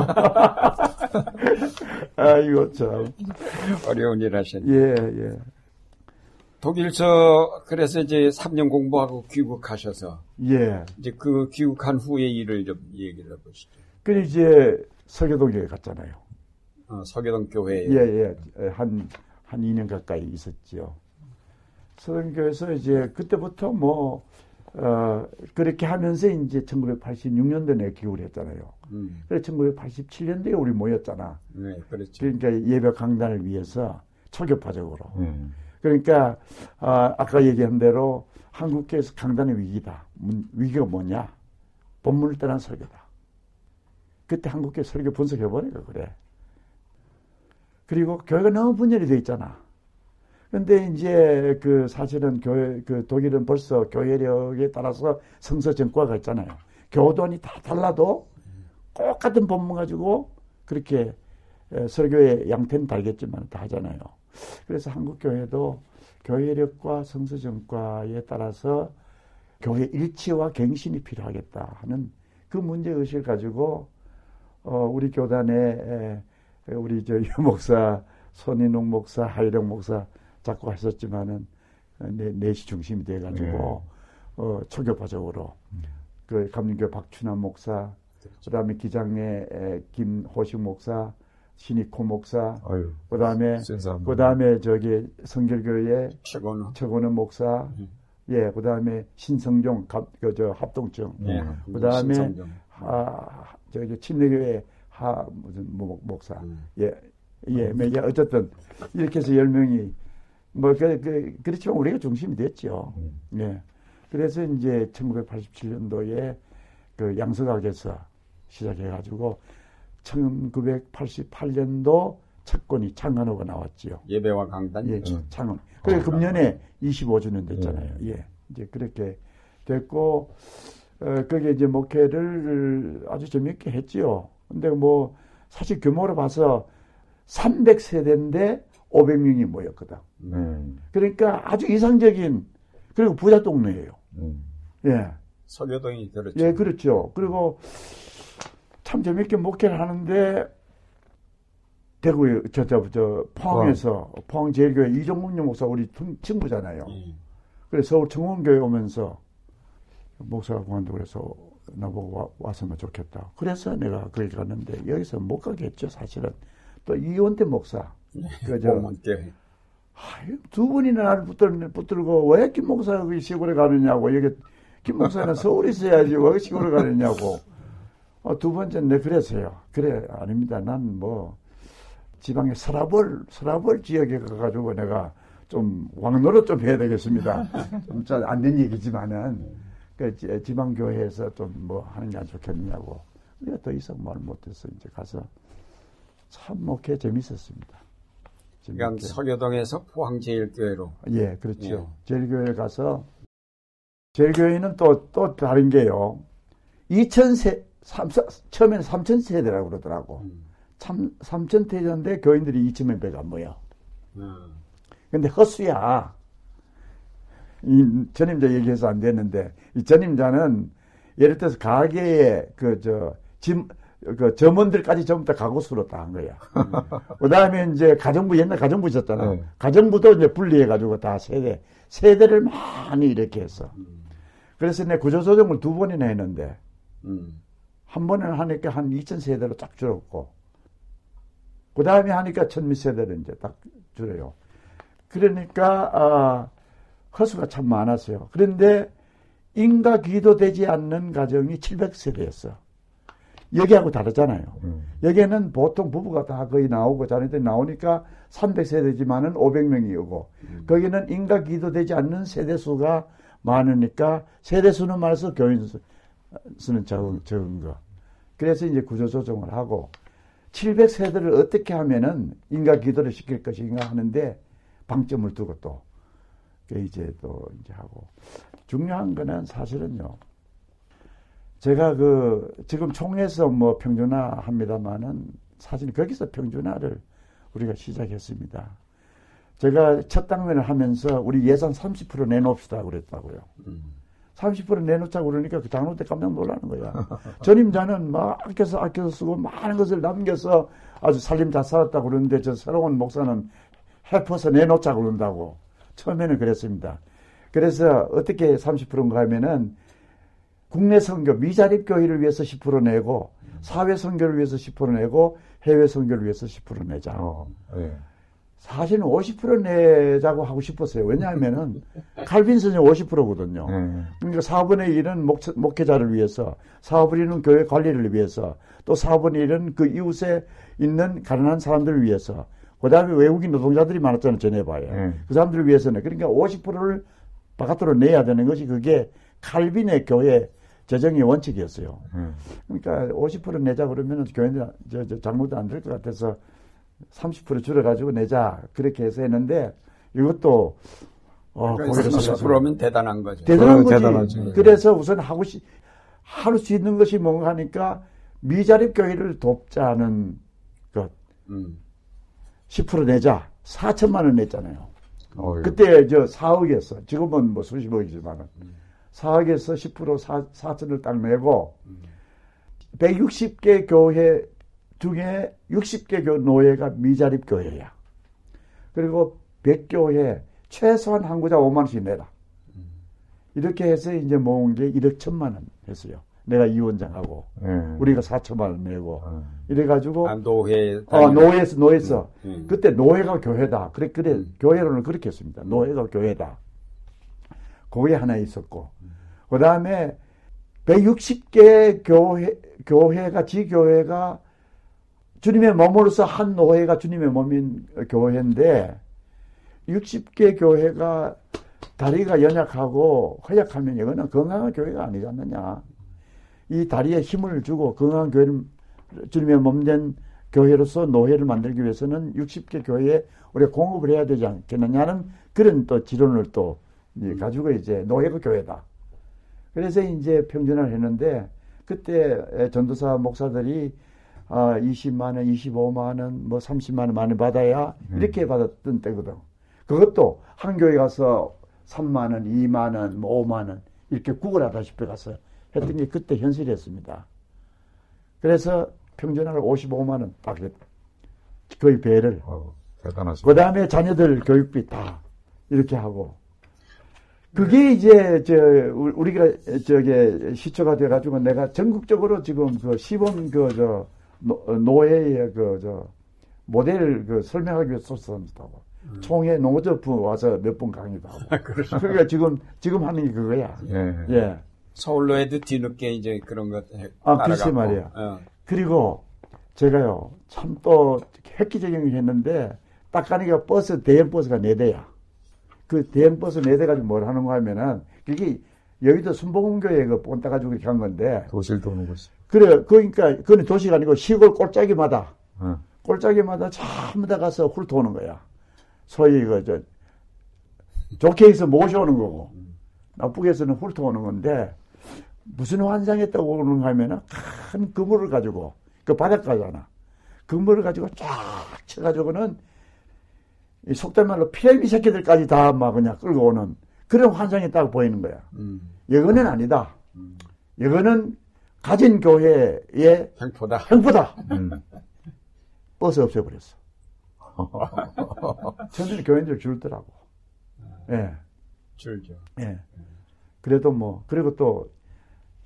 [laughs] 아이고 참 어려운 일 하셨네. 예, 예. 독일서 그래서 이제 3년 공부하고 귀국하셔서 예. 이제 그 귀국한 후의 일을 좀 얘기를 해보시죠. 그 이제 서교동 교회 갔잖아요. 어, 서교동 교회. 예, 예. 한, 한 2년 가까이 있었지요. 서교동 교회에서 이제 그때부터 뭐, 어, 그렇게 하면서 이제 1986년도에 기울을 했잖아요. 음. 그래서 1987년도에 우리 모였잖아. 네, 그렇죠. 그러니까 예배 강단을 위해서 초교파적으로. 음. 그러니까, 아, 아까 얘기한 대로 한국교회에서 강단의 위기다. 위기가 뭐냐? 본문을 떠난 설교다. 그때 한국교회 설교 분석해보니까 그래. 그리고 교회가 너무 분열이 돼 있잖아. 근데 이제 그 사실은 교회, 그 독일은 벌써 교회력에 따라서 성서 정과가 있잖아요. 교도원이 다 달라도 똑같은 본문 가지고 그렇게 설교의 양태는 다르겠지만 다 하잖아요. 그래서 한국 교회도 교회력과 성서 정과에 따라서 교회 일치와 갱신이 필요하겠다 하는 그 문제 의식을 가지고 어, 우리 교단에 우리 저 유 목사 손인웅 목사 하이령 목사 자꾸 하셨지만은 내, 내시 중심이 돼가지고 네. 어, 초교파적으로 음. 그 감리교 박춘환 목사 그렇죠. 그다음에 기장의 김호식 목사 신익호 목사 아유, 그다음에 그다음에 저기 성결교회 최건우 최건우 목사 음. 예 그다음에 신성종 그저 합동청 네, 그다음에 아 저기 침례교회 하 무슨 목사 음. 예 예, 뭐, 예, 어쨌든 이렇게 해서 열 명이 뭐 그, 그, 그렇지만 우리가 중심이 됐죠. 음. 예. 그래서 이제 1987년도에 그 양서각에서 시작해가지고 1988년도 첫권이 창간호가 나왔지요. 예배와 강단. 예, 응. 창원. 그래 아, 금년에 25주년 됐잖아요. 응. 예, 이제 그렇게 됐고 어, 그게 이제 목회를 아주 재밌게 했지요. 근데 뭐 사실 규모로 봐서 300세대인데 500명이 모였거든. 음. 그러니까 아주 이상적인 그리고 부자 동네예요. 음. 예. 서교동이 그렇죠. 예, 그렇죠. 그리고 참 재밌게 목회를 하는데 대구 저저 저 포항에서 어. 포항 제일교회 이종국 목사 우리 친구잖아요. 예. 그래서 서울 청원교회 오면서 목사가 그만두고 그래서 나보고 와, 었으면 좋겠다. 그래서 내가 거기 갔는데 여기서 못 가겠죠 사실은. 또 이원태 목사. 네. 그저 두 분이나 나를 붙들, 붙들고 왜 김 목사가 그 시골에 가느냐고. 여기 김 목사는 서울에 있어야지 왜 시골에 가느냐고. 어, 두 번째는 내 그랬어요. 그래, 아닙니다. 난 뭐, 지방의 서라벌, 서라벌 지역에 가가지고 내가 좀 왕노릇 좀 해야 되겠습니다. [laughs] 좀안된 얘기지만은, 그 지방교회에서 좀 뭐 하는 게 안 좋겠느냐고. 내가 더 이상 말 못해서 이제 가서 참 목회 재밌었습니다. 그러니까 서교동에서 포항제일교회로. 예, 그렇죠. 예. 제일교회 가서 제일교회는 또, 또 다른 게요. 2000세, 3, 처음에는 3000세대라고 그러더라고. 음. 참, 3000세대인데 교인들이 2천명 배가 뭐야. 음. 근데 헛수야. 이 전임자 얘기해서 안 됐는데, 이 전임자는 예를 들어서 가게에 그, 저, 짐, 그 점원들까지 전부 다 가구수로 다 한 거야. [laughs] 그 다음에 이제 가정부, 옛날 가정부 있었잖아. 네. 가정부도 이제 분리해가지고 다 세대, 세대를 많이 이렇게 했어. 그래서 내 구조조정을 두 번이나 했는데, 음. 한 번은 하니까 한 2,000세대로 딱 줄었고, 그 다음에 하니까 천미 세대를 이제 딱 줄여요. 그러니까, 아, 허수가 참 많았어요. 그런데 인가 기도되지 않는 가정이 700세대였어. 여기하고 다르잖아요. 음. 여기에는 보통 부부가 다 거의 나오고 자녀들이 나오니까 300세대지만은 500명이 오고 음. 거기는 인가 기도되지 않는 세대수가 많으니까 세대수는 많아서 교인 수 는 적은, 적은 거. 그래서 이제 구조조정을 하고 700세대를 어떻게 하면은 인가 기도를 시킬 것인가 하는데 방점을 두고 또 이제 또 이제 하고 중요한 거는 사실은요. 제가 그 지금 총에서 뭐 평준화 합니다만은 사실 거기서 평준화를 우리가 시작했습니다. 제가 첫 당면을 하면서 우리 예산 30% 내놓읍시다 그랬다고요. 음. 30% 내놓자고 그러니까 그 장로 때 깜짝 놀라는 거야. 전임자는 막 아껴서 아껴서 쓰고 많은 것을 남겨서 아주 살림 잘 살았다고 그러는데 저 새로운 목사는 해퍼서 내놓자고 그런다고. 처음에는 그랬습니다. 그래서 어떻게 30%인가 하면은 국내 선교 미자립 교회를 위해서 10% 내고 사회 선교를 위해서 10% 내고 해외 선교를 위해서 10% 내자. 어, 네. 사실은 50% 내자고 하고 싶었어요. 왜냐하면은 칼빈 선생 50%거든요. 네. 그러니까 4분의 1은 목, 목회자를 위해서, 4분의 1은 교회 관리를 위해서, 또 4분의 1은 그 이웃에 있는 가난한 사람들을 위해서, 그 다음에 외국인 노동자들이 많았잖아요. 전해봐요. 네. 그 사람들을 위해서는. 그러니까 50%를 바깥으로 내야 되는 것이 그게 칼빈의 교회 재정의 원칙이었어요. 음. 그러니까 50% 내자 그러면 교회들 저, 저 장모도 안 될 것 같아서 30% 줄여가지고 내자 그렇게 해서 했는데 이것도 어, 그러니까 30%면 대단한 거죠. 대단한 거지. 대단하지. 그래서 우선 하고 시, 할수 있는 것이 뭔가 하니까 미자립 교회를 돕자는 것. 음. 10% 내자. 4천만 원 냈잖아요. 어휴. 그때 저 4억이었어. 지금은 뭐 수십억이지만은. 음. 4억에서 10% 사, 사천을 딱 내고 160개 교회 중에 60개 교회가 미자립 교회야. 그리고 100교회 최소한 한 구좌 5만 원씩 내라. 이렇게 해서 이제 모은 게 1억 천만 원 했어요. 내가 이원장하고 음. 우리가 4천만 원 내고 음. 이래가지고 아, 노회 어 노회에서 노회에서 음. 그때 노회가 교회다. 그래 그래 음. 교회로는 그렇게 했습니다. 노회가 교회다. 그게 하나 있었고 그 다음에 160개 교회 교회가 지교회가 주님의 몸으로서 한 노회가 주님의 몸인 교회인데 60개 교회가 다리가 연약하고 허약하면 이거는 건강한 교회가 아니지 않느냐. 이 다리에 힘을 주고 건강한 교회를 주님의 몸된 교회로서 노회를 만들기 위해서는 60개 교회에 우리가 공급을 해야 되지 않겠느냐는 그런 또 지론을 또 가지고 이제 노회가 교회다. 그래서 이제 평전을 했는데 그때 전도사 목사들이 아, 20만 원, 25만 원, 뭐 30만 원 많이 받아야 음. 이렇게 받았던 때거든. 그것도 한 교회 가서 3만 원, 2만 원, 뭐 5만 원 이렇게 구걸하다시피 가서 했던 게 그때 현실이었습니다. 그래서 평전학을 55만 원 딱 거의 배를. 어. 그 다음에 자녀들 교육비 다 이렇게 하고. 그게 이제 저 우리가 저게 시초가 돼가지고 내가 전국적으로 지금 그 시범 그저 노 예의 그 저 모델 그 설명하기 위해서 썼다고. 음. 총회 농어저프 와서 몇 번 강의도 하고. 아, 그러니까 지금 지금 하는 게 그거야. 예. 예. 서울로 해도 뒤늦게 이제 그런 것. 아, 글쎄 말이야. 어. 그리고 제가요 참 또 획기적인 걸 했는데 딱 가니까 버스 대형 버스가 네 대야. 그 대형 버스 네 대 가지고 뭘 하는 거 하면은 그게 여의도 순복음교회 그 본따 가지고 이렇게 한 건데. 도시를 도는 거지. 그래, 그러니까 그건 도시가 아니고 시골 꼴짜기마다 어. 꼴짜기마다 전부 다 가서 훑어오는 거야. 소위 그 저 좋게 해서 모셔오는 거고 나쁘게 해서는 훑어오는 건데 무슨 환상했다고 오는가 하면은 큰 그물을 가지고 그 바닷가잖아. 그물을 가지고 쫙 쳐가지고는 이 속된 말로 피레미 새끼들까지 다 막 그냥 끌고 오는 그런 환상이 딱 보이는 거야. 음. 이거는 아니다. 음. 이거는 가진 교회의 횡포다. 횡포다. 음. 버스 없애버렸어. [laughs] 처음에는 교인들 줄더라고. 예. 네. 줄죠. 예. 그래도 뭐, 그리고 또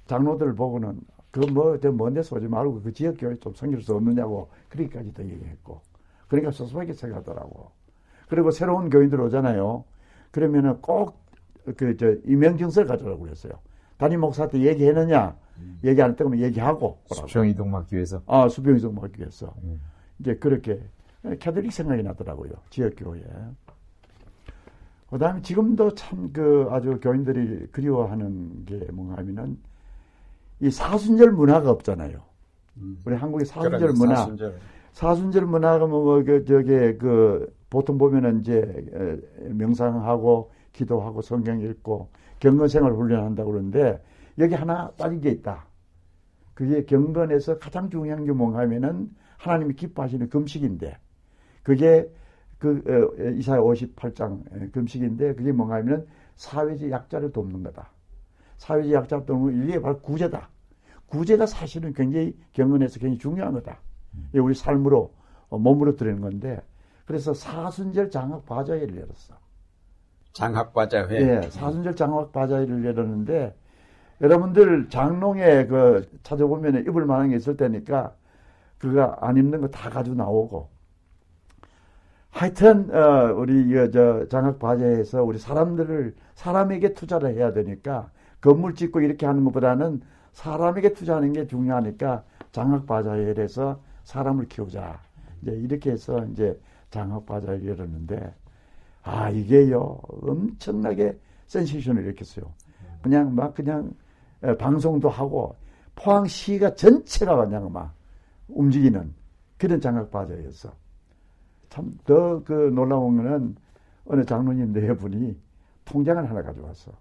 장로들 보고는 그 뭐, 저 먼데 쏘지 말고 그 지역 교회 좀 섬길 수 없느냐고 그렇게까지도 얘기했고. 그러니까 소소하게 생각하더라고. 그리고 새로운 교인들 오잖아요. 그러면은 꼭 그 저 임명증서를 가져라고 그랬어요. 담임 목사한테 얘기했느냐? 음. 얘기 안 했다면 얘기하고. 수평 이동 막기 위해서. 아, 수평 이동 막기 위해서. 음. 이제 그렇게 캐톨릭 생각이 나더라고요. 지역교회. 그 다음에 지금도 참 그 아주 교인들이 그리워하는 게 뭔가 하면은 이 사순절 문화가 없잖아요. 음. 우리 한국의 사순절 문화. 사순절. 사순절 문화가 뭐, 그, 저게, 그, 보통 보면은 이제, 명상하고, 기도하고, 성경 읽고, 경건생활 훈련한다고 그러는데, 여기 하나 빠진 게 있다. 그게 경건에서 가장 중요한 게 뭔가 하면은, 하나님이 기뻐하시는 금식인데, 그게 그 어, 이사야 58장 금식인데 그게 뭔가 하면 사회적 약자를 돕는 거다. 사회적 약자를 돕는 이게 바로 구제다. 구제가 사실은 굉장히 경건에서 굉장히 중요한 거다. 음. 우리 삶으로 어, 몸으로 들리는 건데 그래서 사순절 장학 바자회를 열었어. 장학 바자회. 예, 사순절 장학 바자회를 열었는데 여러분들 장롱에 그 찾아보면 입을 만한 게 있을 때니까 그가 안 입는 거 다 가지고 나오고 하여튼 어, 우리 저 장학 과제에서 우리 사람들을 사람에게 투자를 해야 되니까 건물 짓고 이렇게 하는 것보다는 사람에게 투자하는 게 중요하니까 장학 과자에서 사람을 키우자. 이제 이렇게 해서 이제 장학 과자를 열었는데 아 이게요 엄청나게 센세이션을 일으켰어요. 그냥 막 그냥 방송도 하고 포항시가 전체가 그냥 막 움직이는 그런 장학 과자였어. 참 더 그 놀라운 거는 어느 장로님 네 분이 통장을 하나 가져왔어.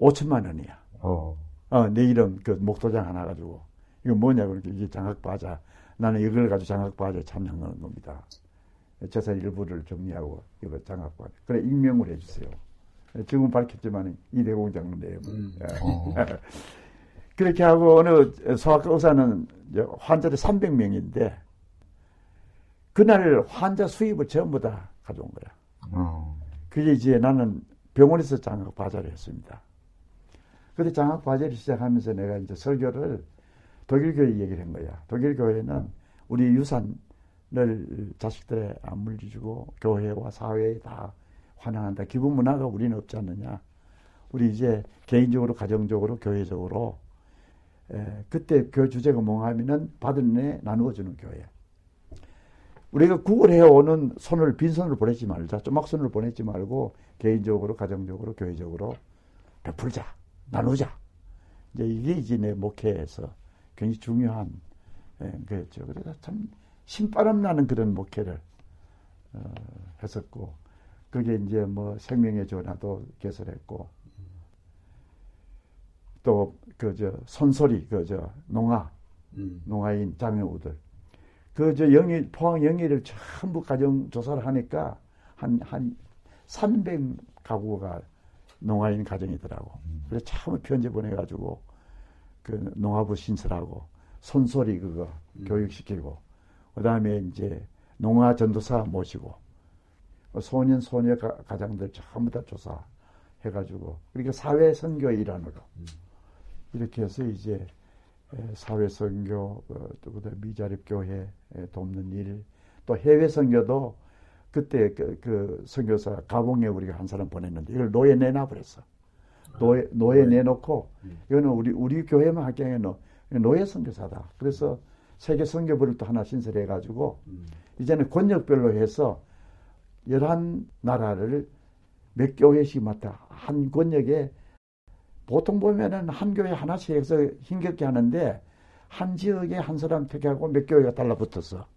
5천만 원이야. 어. 어, 내 이름 그 목도장 하나 가지고 이거 뭐냐 그러니까 이게 장학바자. 나는 이걸 가지고 장학바자에 참여하는 겁니다. 재산 일부를 정리하고 이거 장학바자. 그래 익명을 해주세요. 지금 밝혔지만 이대공 장로네요. 음. 예. 어. [laughs] 그렇게 하고 어느 소아과 의사는 환자들 300명인데 그날 환자 수입을 전부 다 가져온 거야. 어. 그게 이제 나는 병원에서 장학 과제를 했습니다. 그때 장학 과제를 시작하면서 내가 이제 설교를 독일 교회 얘기를 한 거야. 독일 교회는 우리 유산 을 자식들에 안 물려주고 교회와 사회에 다 환영한다. 기본 문화가 우리는 없지 않느냐. 우리 이제 개인적으로, 가정적으로, 교회적으로 에, 그때 그 주제가 뭔가 하면은 받은 애 나누어주는 교회. 우리가 구걸해오는 손을 빈손으로 보내지 말자. 쪼막손으로 보내지 말고 개인적으로, 가정적으로, 교회적으로 베풀자. 나누자. 이제 이게 이제 내 목회에서 굉장히 중요한 예, 거였죠. 그래서 참 신바람 나는 그런 목회를 어, 했었고 그게 이제 뭐 생명의 전화도 개설했고 또 그 저 손소리 그 저 농아 음. 농아인 자매우들 그 저 영일 포항 영일을 전부 가정 조사를 하니까 한 한 300 가구가 농아인 가정이더라고. 음. 그래서 처음에 편지 보내가지고 그 농아부 신설하고 손소리 그거 음. 교육시키고 그 다음에 이제 농아 전도사 모시고 소년 소녀 가장들 전부 다 조사해가지고 그러니까 사회 선교 일환으로 음. 이렇게 해서 이제 사회 선교 어, 또 그다음 미자립 교회 돕는 일 또 해외 선교도 그때 그, 그 선교사 가봉에 우리가 한 사람 보냈는데 이걸 노회에 내놔 버렸어. 노회 노회 내놓고 음. 이거는 우리 우리 교회만 할 게 아니 노 노회 선교사다. 그래서 세계 선교부를 또 하나 신설해 가지고 음. 이제는 권역별로 해서 열한 나라를 몇 교회씩 맡아 한 권역에 보통 보면은 한 교회 하나씩 해서 힘겹게 하는데 한 지역에 한 사람 택하고 몇 교회가 달라붙어서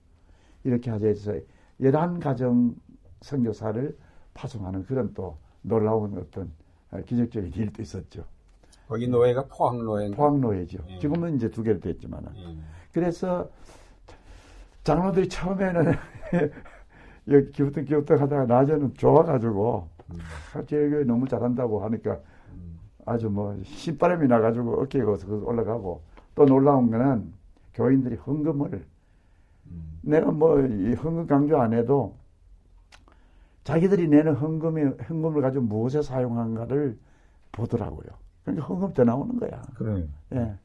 이렇게 하자 해서 열한 가정 선교사를 파송하는 그런 또 놀라운 어떤 기적적인 일도 있었죠. 거기 노예가 포항 노예. 포항 노예죠. 예. 지금은 이제 두 개로 됐지만은. 예. 그래서 장로들이 처음에는 [laughs] 여기 기부터 기부터 하다가 낮에는 좋아가지고 음. 제가 너무 잘한다고 하니까 음. 아주 뭐 신바람이 나가지고 어깨에 올라가고 또 놀라운 거는 교인들이 헌금을 음. 내가 뭐 헌금 강조 안 해도 자기들이 내는 헌금이 헌금을 가지고 무엇에 사용한가를 보더라고요. 그러니까 헌금 더 나오는 거야. 그래. 예.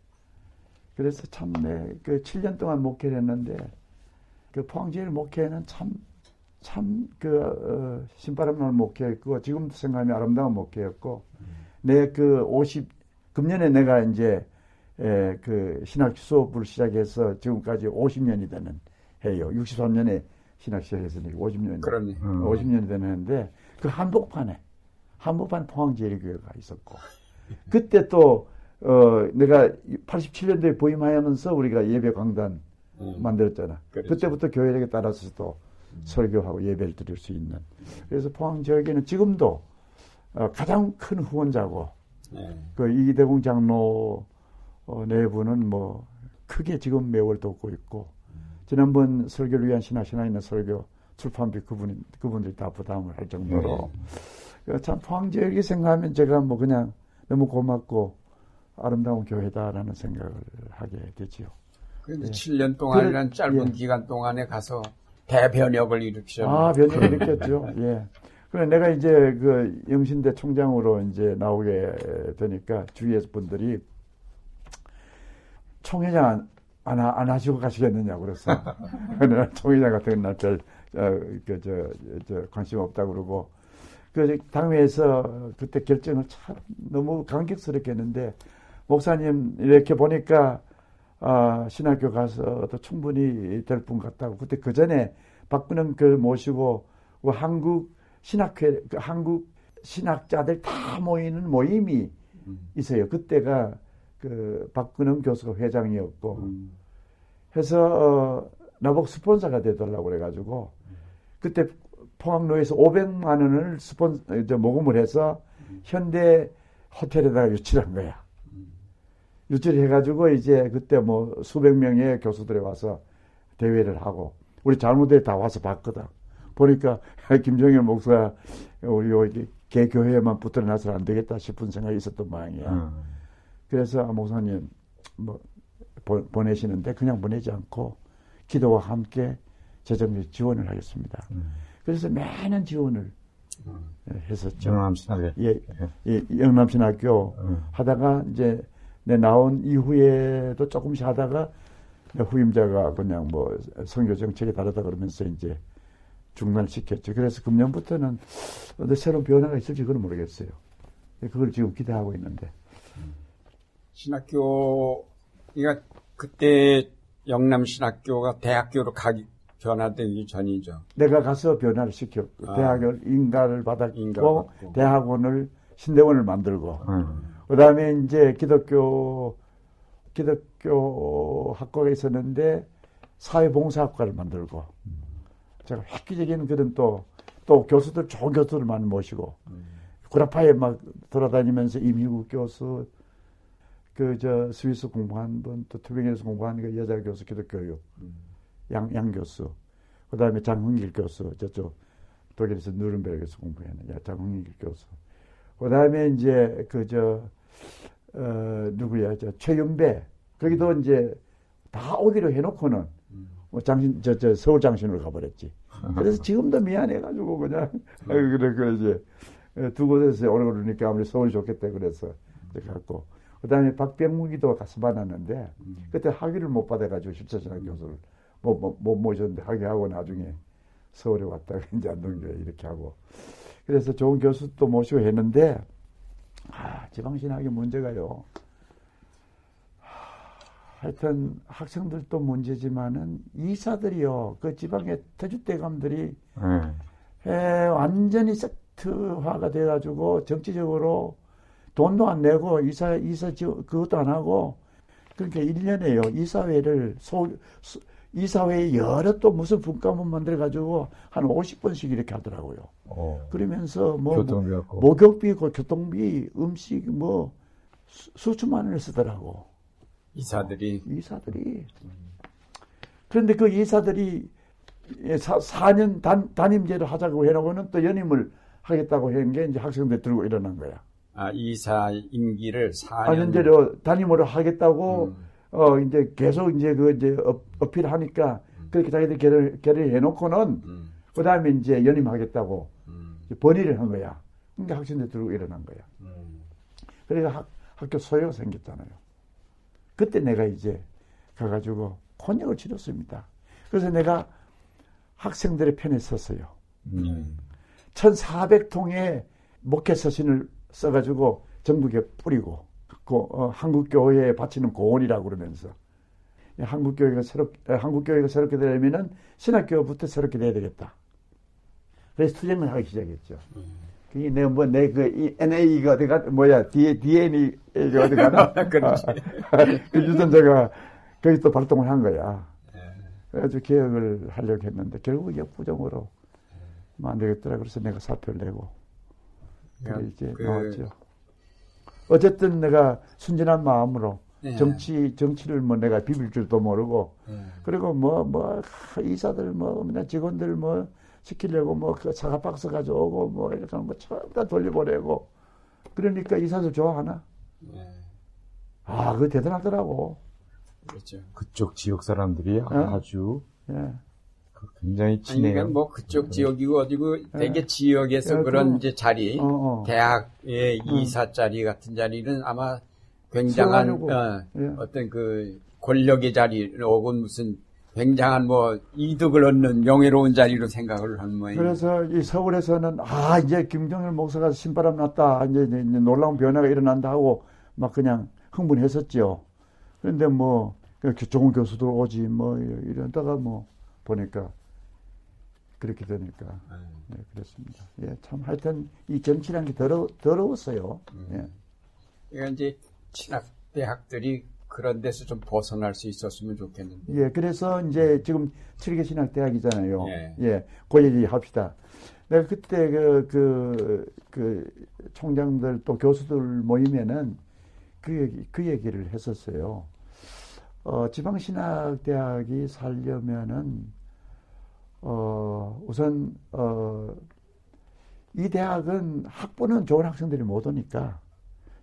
그래서 참, 내, 그 7년 동안 목회를 했는데, 그 포항제일 목회는 참, 참, 그, 어, 신바람 나는 목회였고, 지금도 생각하면 아름다운 목회였고, 음. 내그 50, 금년에 내가 이제, 에, 그 신학 수업을 시작해서 지금까지 50년이 되는 해요. 63년에 신학 시작했으니까 50년. 그러네. 50년이 되는데, 그 한복판에, 한복판 포항제일교회가 있었고, 그때 또, 어, 내가 87년도에 부임하면서 우리가 예배 강단 음. 만들었잖아. 그렇죠. 그때부터 교회에 따라서 또 음. 설교하고 예배를 드릴 수 있는. 그래서 포항 지역에는 지금도 어, 가장 큰 후원자고, 네. 그 이대공 장로 어, 내부는 뭐 크게 지금 매월 돕고 있고, 음. 지난번 설교를 위한 신하신화 있는 설교 출판비 그분 그분들이 다 부담을 할 정도로 네. 참 포항 지역이 생각하면 제가 뭐 그냥 너무 고맙고 아름다운 교회다라는 생각을 하게 되지요. 그런데 네. 7년 동안이란 그래, 짧은 예. 기간 동안에 가서 대변혁을 일으키셨 아, 변혁을 일으켰죠. [laughs] 예. 그래 내가 이제 그 영신대 총장으로 이제 나오게 되니까 주위에서 분들이 총회장 안, 안, 안 하시고 가시겠느냐 그랬어. [laughs] 총회장 같은 날별 어, 그, 저, 저, 관심 없다 그러고 그 당회에서 그때 결정을 참 너무 감격스럽게 했는데 목사님 이렇게 보니까 아, 신학교 가서도 충분히 될 분 같다고 그때 그 전에 박근영 그 모시고 그 한국 신학회 그 한국 신학자들 다 모이는 모임이 음. 있어요. 그때가 그 박근영 교수가 회장이었고 음. 해서 어, 나보고 스폰서가 되더라고 그래가지고 그때 포항로에서 500만 원을 스폰 저 모금을 해서 현대 호텔에다가 유치한 거야. 유치를 해가지고 이제 그때 뭐 수백 명의 교수들이 와서 대회를 하고 우리 잘못들이 다 와서 봤거든. 보니까 [laughs] 김정일 목사 우리 여기 개교회에만 붙들어 놔서는 안 되겠다 싶은 생각이 있었던 모양이야. 음. 그래서 아, 목사님 뭐 보, 보내시는데 그냥 보내지 않고 기도와 함께 재정적 지원을 하겠습니다. 음. 그래서 매년 지원을 음. 했었죠. 영남신학교. 예, 예 영남신학교 음. 하다가 이제 내 나온 이후에도 조금씩 하다가 후임자가 그냥 뭐 선교 정책이 다르다 그러면서 이제 중단시켰죠. 그래서 금년부터는 어떤 새로운 변화가 있을지 그건 모르겠어요. 그걸 지금 기대하고 있는데. 신학교, 그러니까 그때 영남 신학교가 대학교로 가기 변화되기 전이죠. 내가 가서 변화를 시켰고 아. 대학을 인가를 받았고 인가 대학원을 신대원을 만들고 음. 그 다음에 이제 기독교 기독교 학과가 있었는데 사회봉사학과를 만들고 음. 제가 획기적인 그런 또, 또 교수들, 좋은 교수들 많이 모시고, 음. 구라파에 막 돌아다니면서 이미국 교수, 그, 저, 스위스 공부한 분, 또 투빙에서 공부한 그 여자 교수, 기독교육, 음. 양, 양 교수, 그 다음에 장흥길 교수, 저쪽, 독일에서 누른베르에서 공부했는 장흥길 교수. 그 다음에 이제, 그, 저, 어, 누구야, 저, 최윤배. 거기도 이제 다 오기로 해놓고는, 음. 뭐 장신, 저, 저, 서울 장신으로 가버렸지. [laughs] 그래서 지금도 미안해가지고 그냥 [laughs] 그래 그래 이제 두 곳에서 오래 그러니까 아무리 서울이 좋겠다 그래서 이제 갔고 그 다음에 박병무기도 가서 만났는데 그때 학위를 못 받아가지고 십자전학 교수를 못, 못, 모셨는데 학위하고 나중에 서울에 왔다가 [laughs] 이제 안동교회 이렇게 하고 그래서 좋은 교수도 모시고 했는데 아 지방신학의 문제가요. 하여튼 학생들도 문제지만은 이사들이요. 그 지방의 터줏대감들이 음. 에, 완전히 세트화가 돼가지고 정치적으로 돈도 안 내고 이사 이사 그것도 안 하고 그러니까 1년에요. 이사회를 소, 이사회에 여러 또 무슨 분과문 만들어 가지고 한 50번씩 이렇게 하더라고요. 어. 그러면서 뭐, 뭐 목욕비, 교통비, 음식 뭐 수, 수천만 원을 쓰더라고. 이사들이. 어, 이사들이. 그런데 그 이사들이 4, 년 단, 담임제를 하자고 해놓고는 또 연임을 하겠다고 한 게 이제 학생들 들고 일어난 거야. 아, 이사 임기를 4년. 4년제로 담임으로 하겠다고, 음. 어, 이제 계속 이제 그 이제 어, 어필하니까 음. 그렇게 자기들 결을, 결을 해놓고는 음. 그 다음에 이제 연임하겠다고 음. 번의를 한 거야. 그러니까 학생들 들고 일어난 거야. 음. 그러니까 학, 학교 소요가 생겼잖아요. 그때 내가 이제 가가지고 혼역을 치렀습니다. 그래서 내가 학생들의 편에 섰어요. 음. 1,400통의 목회 서신을 써가지고 전국에 뿌리고 그, 어, 한국 교회에 바치는 고원이라고 그러면서 한국 교회가 새롭 한국 교회가 새롭게 되려면은 신학교부터 새롭게 돼야 되겠다. 그래서 투쟁을 하기 시작했죠. 음. 그게 내가 뭐, 내 그, NA가 어디가, 뭐야, DNA가 어디 가나? [laughs] 그렇지. 그 유전자가 거기 또 발동을 한 거야. 네. 그래가지고 개혁을 하려고 했는데, 결국 역부정으로 안 되겠더라. 그래서 내가 사표를 내고. 그래 이제 그... 나왔죠. 어쨌든 내가 순진한 마음으로 네. 정치, 정치를 뭐 내가 비빌 줄도 모르고, 네. 그리고 뭐, 뭐, 이사들 뭐, 직원들 뭐, 시키려고 뭐그 사과 박스 가져오고 뭐 이렇게 하는 거 전부 다 돌려보내고 그러니까 이사들 좋아하나? 네. 아, 그거 대단하더라고. 그렇죠. 그쪽 지역 사람들이 어? 아주 네. 굉장히 친해요. 그러니까 뭐 그쪽 네. 지역이고 어디고 대개 지역에서 네, 그런 이제 자리, 어, 어. 대학의 이사 자리 같은 자리는 아마 굉장한 어, 어떤 그 권력의 자리 혹은 무슨 굉장한 뭐 이득을 얻는 명예로운 자리로 생각을 하는 모양. 그래서 이 서울에서는 아 이제 김정일 목사가 신바람 났다 이제, 이제 놀라운 변화가 일어난다 하고 막 그냥 흥분했었죠. 그런데 뭐 좋은 교수들 오지 뭐 이러다가 뭐 보니까 그렇게 되니까 네, 그렇습니다. 예, 참 하여튼 이 정치라는 게 더러, 더러웠어요. 음. 예. 그러니까 이제 친학 대학들이 그런 데서 좀 벗어날 수 있었으면 좋겠는데. 예, 그래서 이제 지금 칠개 신학 대학이잖아요. 예. 예, 그 얘기 합시다. 내가 그때 그, 그, 그 총장들 또 교수들 모이면은 그 얘기, 그 얘기를 했었어요. 어, 지방신학대학이 살려면은, 어, 우선, 어, 이 대학은 학부는 좋은 학생들이 못 오니까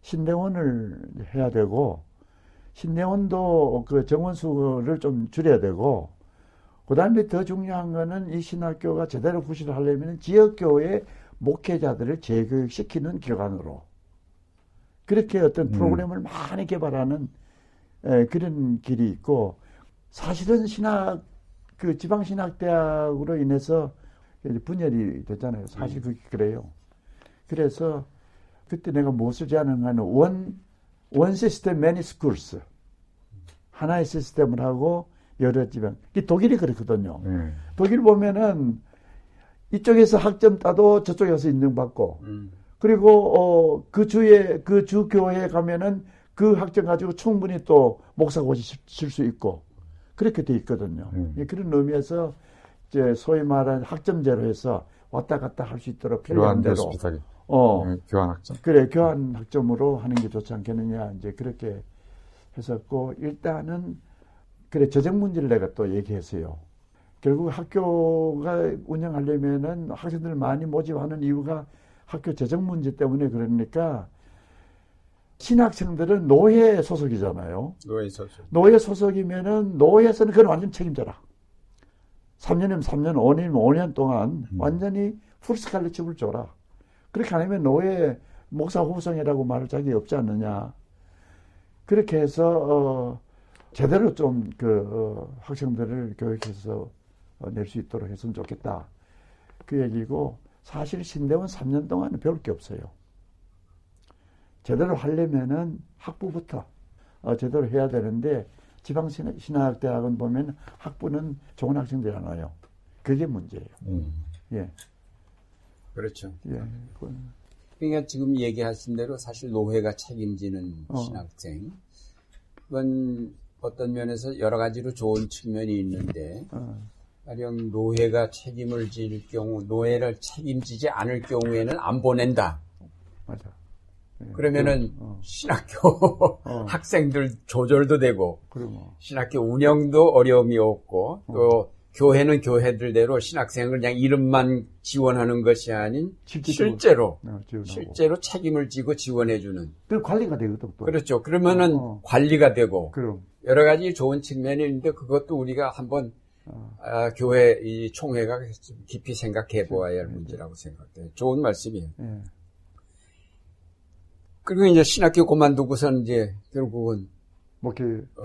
신대원을 해야 되고, 신대원도 그 정원수를 좀 줄여야 되고, 그 다음에 더 중요한 거는 이 신학교가 제대로 구실을 하려면 지역교회 목회자들을 재교육시키는 기관으로 그렇게 어떤 음. 프로그램을 음. 많이 개발하는 에, 그런 길이 있고 사실은 신학 그 지방신학대학으로 인해서 분열이 됐잖아요. 사실 음. 그게 그래요. 그래서 그때 내가 무엇을 제안하는 원, 원 시스템 매니 스쿨스. 하나의 시스템을 하고 여러 지방. 독일이 그렇거든요. 네. 독일 보면은 이쪽에서 학점 따도 저쪽에서 인정받고, 음. 그리고 어, 그 주에 그 주 교회에 가면은 그 학점 가지고 충분히 또 목사고시 칠 수 있고 그렇게 돼 있거든요. 음. 그런 의미에서 이제 소위 말하는 학점제로 해서 왔다 갔다 할 수 있도록 필요한 대로. 어, 네, 교환 학점. 그래 교환 학점으로 하는 게 좋지 않겠느냐 이제 그렇게 했었고 일단은 그래 재정 문제를 내가 또 얘기했어요. 결국 학교가 운영하려면은 학생들 을 많이 모집하는 이유가 학교 재정 문제 때문에 그러니까 신학생들은 노예 소속이잖아요. 노예 소속. 노예 소속이면은 노예에서는 그걸 완전 책임져라. 3년이면 3년, 5년이면 5년 동안 음. 완전히 풀스칼리칩을 줘라. 그렇게 안 하면 노예 목사 후성이라고 말할 자격이 없지 않느냐. 그렇게 해서 어, 제대로 좀그 어, 학생들을 교육해서 어, 낼 수 있도록 했으면 좋겠다. 그 얘기고 사실 신대원 3년 동안은 배울 게 없어요. 제대로 하려면은 학부부터 어, 제대로 해야 되는데 지방신학대학은 보면 학부는 좋은 학생들이 안 와요. 그게 문제예요. 음. 예. 그렇죠. 예. 그러니까 지금 얘기하신 대로 사실 노회가 책임지는 어. 신학생. 그건 어떤 면에서 여러 가지로 좋은 측면이 있는데, 어. 가령 노회가 책임을 질 경우, 노회를 책임지지 않을 경우에는 안 보낸다. 맞아. 예. 그러면은 어. 신학교 어. [laughs] 학생들 조절도 되고, 그러면. 신학교 운영도 어려움이 없고, 어. 또 교회는 교회들대로 신학생을 그냥 이름만 지원하는 것이 아닌 실제로 네, 실제로 책임을 지고 지원해주는. 그 관리가 되거든. 또. 그렇죠. 그러면은 어. 관리가 되고 그럼. 여러 가지 좋은 측면이 있는데 그것도 우리가 한번 어. 아, 교회 이 총회가 깊이 생각해 보아야 할 문제라고 생각돼요. 좋은 말씀이에요. 네. 그리고 이제 신학교 그만두고선 이제 결국은 목회 어,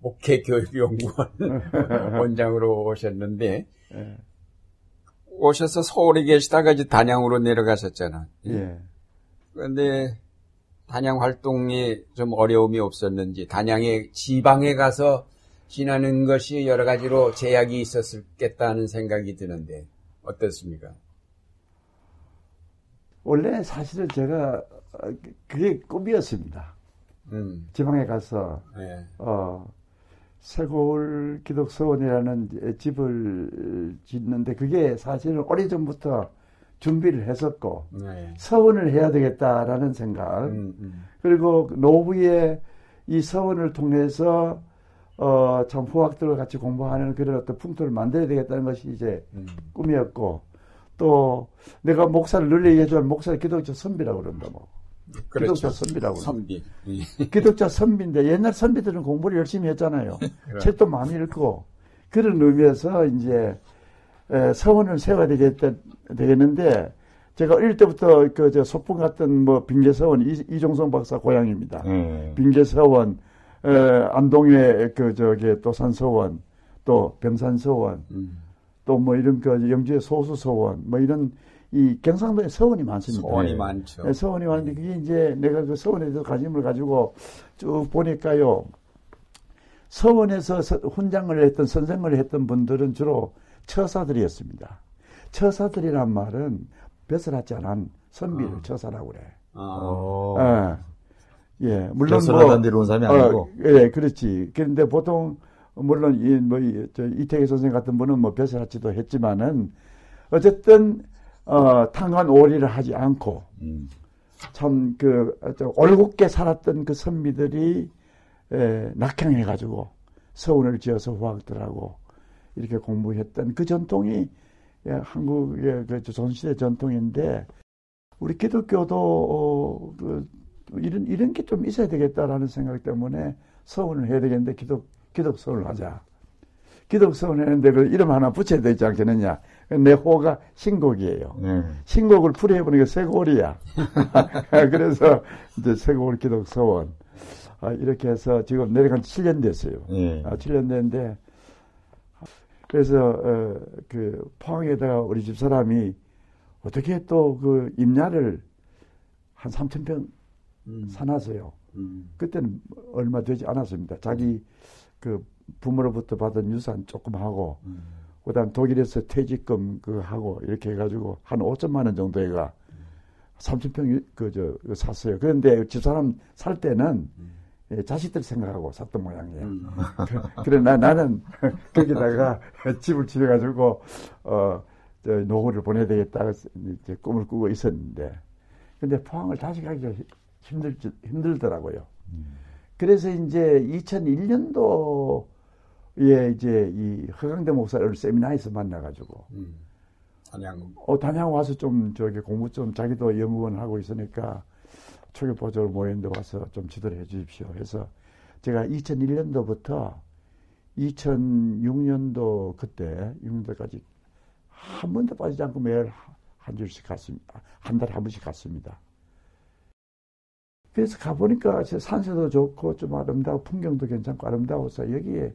목회 교육연구원 [laughs] 원장으로 오셨는데 네. 오셔서 서울에 계시다가 이제 단양으로 내려가셨잖아. 예. 그런데 단양 활동이 좀 어려움이 없었는지 단양에 지방에 가서 지나는 것이 여러 가지로 제약이 있었겠다는 생각이 드는데 어떻습니까? 원래 사실은 제가 그게 꿈이었습니다. 음. 지방에 가서 네. 어, 세골 기독서원이라는 집을 짓는데 그게 사실은 오래전부터 준비를 했었고 네. 서원을 해야 되겠다라는 생각 음, 음. 그리고 노후에 이 서원을 통해서 어, 참 후학들과 같이 공부하는 그런 어떤 풍토를 만들어야 되겠다는 것이 이제 음. 꿈이었고 또 내가 목사를 늘 얘기해주면 목사를 기독교 선비라고 그런다 뭐 그렇죠. 기독자 선비라고 선비 [laughs] 기독자 선비인데 옛날 선비들은 공부를 열심히 했잖아요 책도 많이 읽고 그런 의미에서 이제 서원을 세워야 되겠다, 되겠는데, 제가 어릴 때부터 그저 소풍 갔던 뭐 빙계서원 이, 종성 박사 고향입니다. 음. 빙계서원, 에, 안동의 그 저기 또 산서원, 또 병산서원, 음. 또뭐 이런 그 영주의 소수서원, 뭐 이런 이 경상도에 서원이 많습니다. 서원이 많죠. 네, 서원이 많은데 그게 이제 내가 그 서원에 대해서 관심을 가지고 쭉 보니까요. 서원에서 훈장을 했던 선생을 했던 분들은 주로 처사들이었습니다. 처사들이란 말은 벼슬 하지 않은 선비를 어. 처사라고 그래. 아. 예. 예. 물론 뭐 데로 온 사람이 어, 아니고. 어, 예, 그렇지. 그런데 보통 물론 이뭐 이태기 선생 같은 분은 뭐 벼슬 하지도 했지만은 어쨌든 어 탕한 오리를 하지 않고 음. 참그 올곧게 살았던 그 선비들이 에, 낙향해 가지고 서운을 지어서 후학들하고 이렇게 공부했던 그 전통이 예, 한국의 그 조선시대 전통인데 우리 기독교도 어, 그, 이런 이런 게 좀 있어야 되겠다라는 생각 때문에 서원을 해야 되겠는데 기독 기독 서원을 하자. 기독 서원을 했는데 그 이름 하나 붙여야 되지 않겠느냐. 내 호가 신곡이에요. 네. 신곡을 풀이해보니까 쇠골이야. [laughs] [laughs] 그래서 이제 쇠골 기독 서원. 아, 이렇게 해서 지금 내려간 지 7년 됐어요. 네. 아, 7년 됐는데 그래서 어, 그 포항에다가 우리 집 사람이 어떻게 또 그 임야를 한 3천 평 음. 사놨어요. 음. 그때는 얼마 되지 않았습니다. 자기 그 부모로부터 받은 유산 조금 하고 음. 그다음 독일에서 퇴직금 그 하고 이렇게 해가지고 한 5천만 원 정도가 3천 평 그저 그 샀어요. 그런데 집 사람 살 때는 음. 예, 자식들 생각하고 샀던 모양이에요. 음. 그, [laughs] 그래 나 나는 거기다가 [laughs] 집을 지어가지고 어 저, 노후를 보내야 되겠다 이제 꿈을 꾸고 있었는데 근데 포항을 다시 가기가 힘들 힘들더라고요. 음. 그래서 이제 2001년도 에 이제 이 허강대 목사를 세미나에서 만나가지고 음. 단양 어 단양 와서 좀 저기 공부 좀 자기도 연구원 하고 있으니까 초기 보조를 모였는데 와서 좀 지도를 해 주십시오. 해서 제가 2001년도부터 2006년도 그때 6년도까지 한 번도 빠지지 않고 매일 한 줄씩 갔습니다. 한 달에 한 번씩 갔습니다. 그래서 가보니까 산세도 좋고 좀 아름다워 풍경도 괜찮고 아름다워서 여기에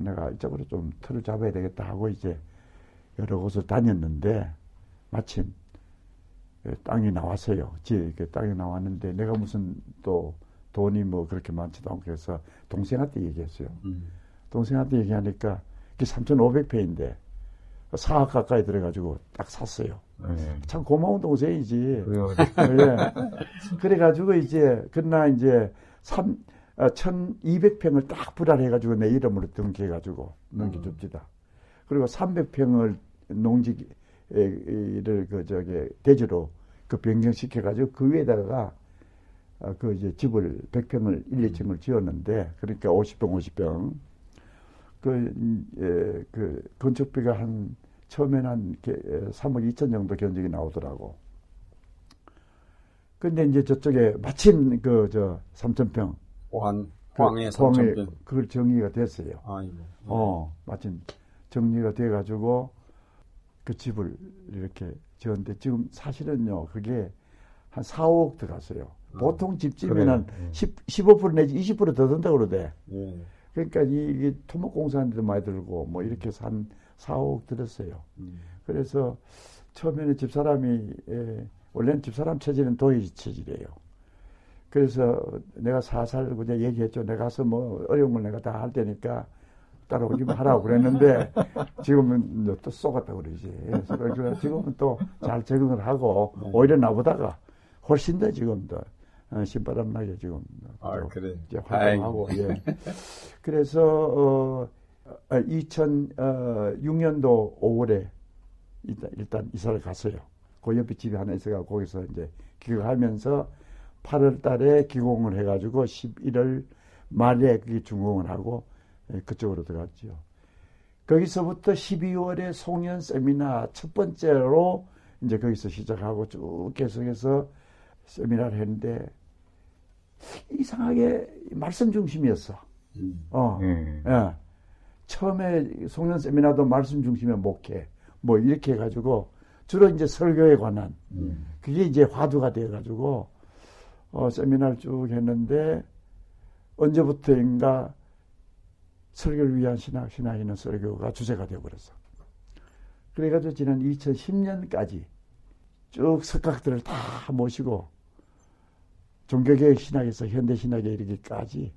내가 이쪽으로 좀 틀을 잡아야 되겠다 하고 이제 여러 곳을 다녔는데 마침 땅이 나왔어요. 지 땅이 나왔는데 내가 무슨 또 돈이 뭐 그렇게 많지도 않고 그래서 동생한테 얘기했어요. 음. 동생한테 얘기하니까 그게 3,500페인데 4억 가까이 들어가지고 딱 샀어요. 네. 참 고마운 동생이지. 예. 그래가지고 이제, 그러나 이제 3, 1200평을 어, 딱 불안해가지고 내 이름으로 등기해가지고 넘겨줍시다. 그리고 300평을 농지를 그 저기 대지로 그 변경시켜가지고 그 위에다가 어, 그 이제 집을 100평을 1, 2층을 지었는데 그러니까 50평, 50평 그, 예, 그 건축비가 한 처음에는 한 3억 2천 정도 견적이 나오더라고. 근데 이제 저쪽에 마침 그 저 3천 평 포항 포항에 3천평 그걸 정리가 됐어요. 아이고. 어 마침 정리가 돼 가지고 그 집을 이렇게 지었는데 지금 사실은요 그게 한 4억 들어갔어요. 음. 보통 집집이는 그래. 10, 15% 내지 20%더 든다고 그러대. 예. 그러니까 이, 이 토목공사한테도 많이 들고 뭐 이렇게 한 4억 들었어요. 음. 그래서 처음에는 집사람이 예, 원래는 집사람 체질은 도의 체질이에요. 그래서 내가 살살 그냥 얘기했죠. 내가 가서 뭐 어려운 걸 내가 다 할 테니까 따라오기만 하라고 그랬는데 [laughs] 지금은 또 쏘갔다고 그러지. 그래서 지금은 또 잘 적응을 하고 네. 오히려 나보다가 훨씬 더 지금 더 어, 신바람 나게 지금 아, 그래. 이제 활동하고 예. 그래서 어 2006년도 어, 5월에 일단, 일단 이사를 갔어요. 그 옆에 집이 하나 있어가 거기서 이제 기획하면서 8월 달에 기공을 해가지고 11월 말에 그게 준공을 하고 예, 그쪽으로 들어갔죠. 거기서부터 12월에 송년 세미나 첫 번째로 이제 거기서 시작하고 쭉 계속해서 세미나를 했는데 이상하게 말씀 중심이었어. 음. 어. 음. 예. 처음에 송년 세미나도 말씀 중심의 목회 뭐 이렇게 해가지고 주로 이제 설교에 관한 음. 그게 이제 화두가 돼가지고 어, 세미나를 쭉 했는데 언제부터인가 설교를 위한 신학, 신학이는 설교가 주제가 되어버렸어. 그래가지고 지난 2010년까지 쭉 석각들을 다 모시고 종교개혁 신학에서 현대신학에 이르기까지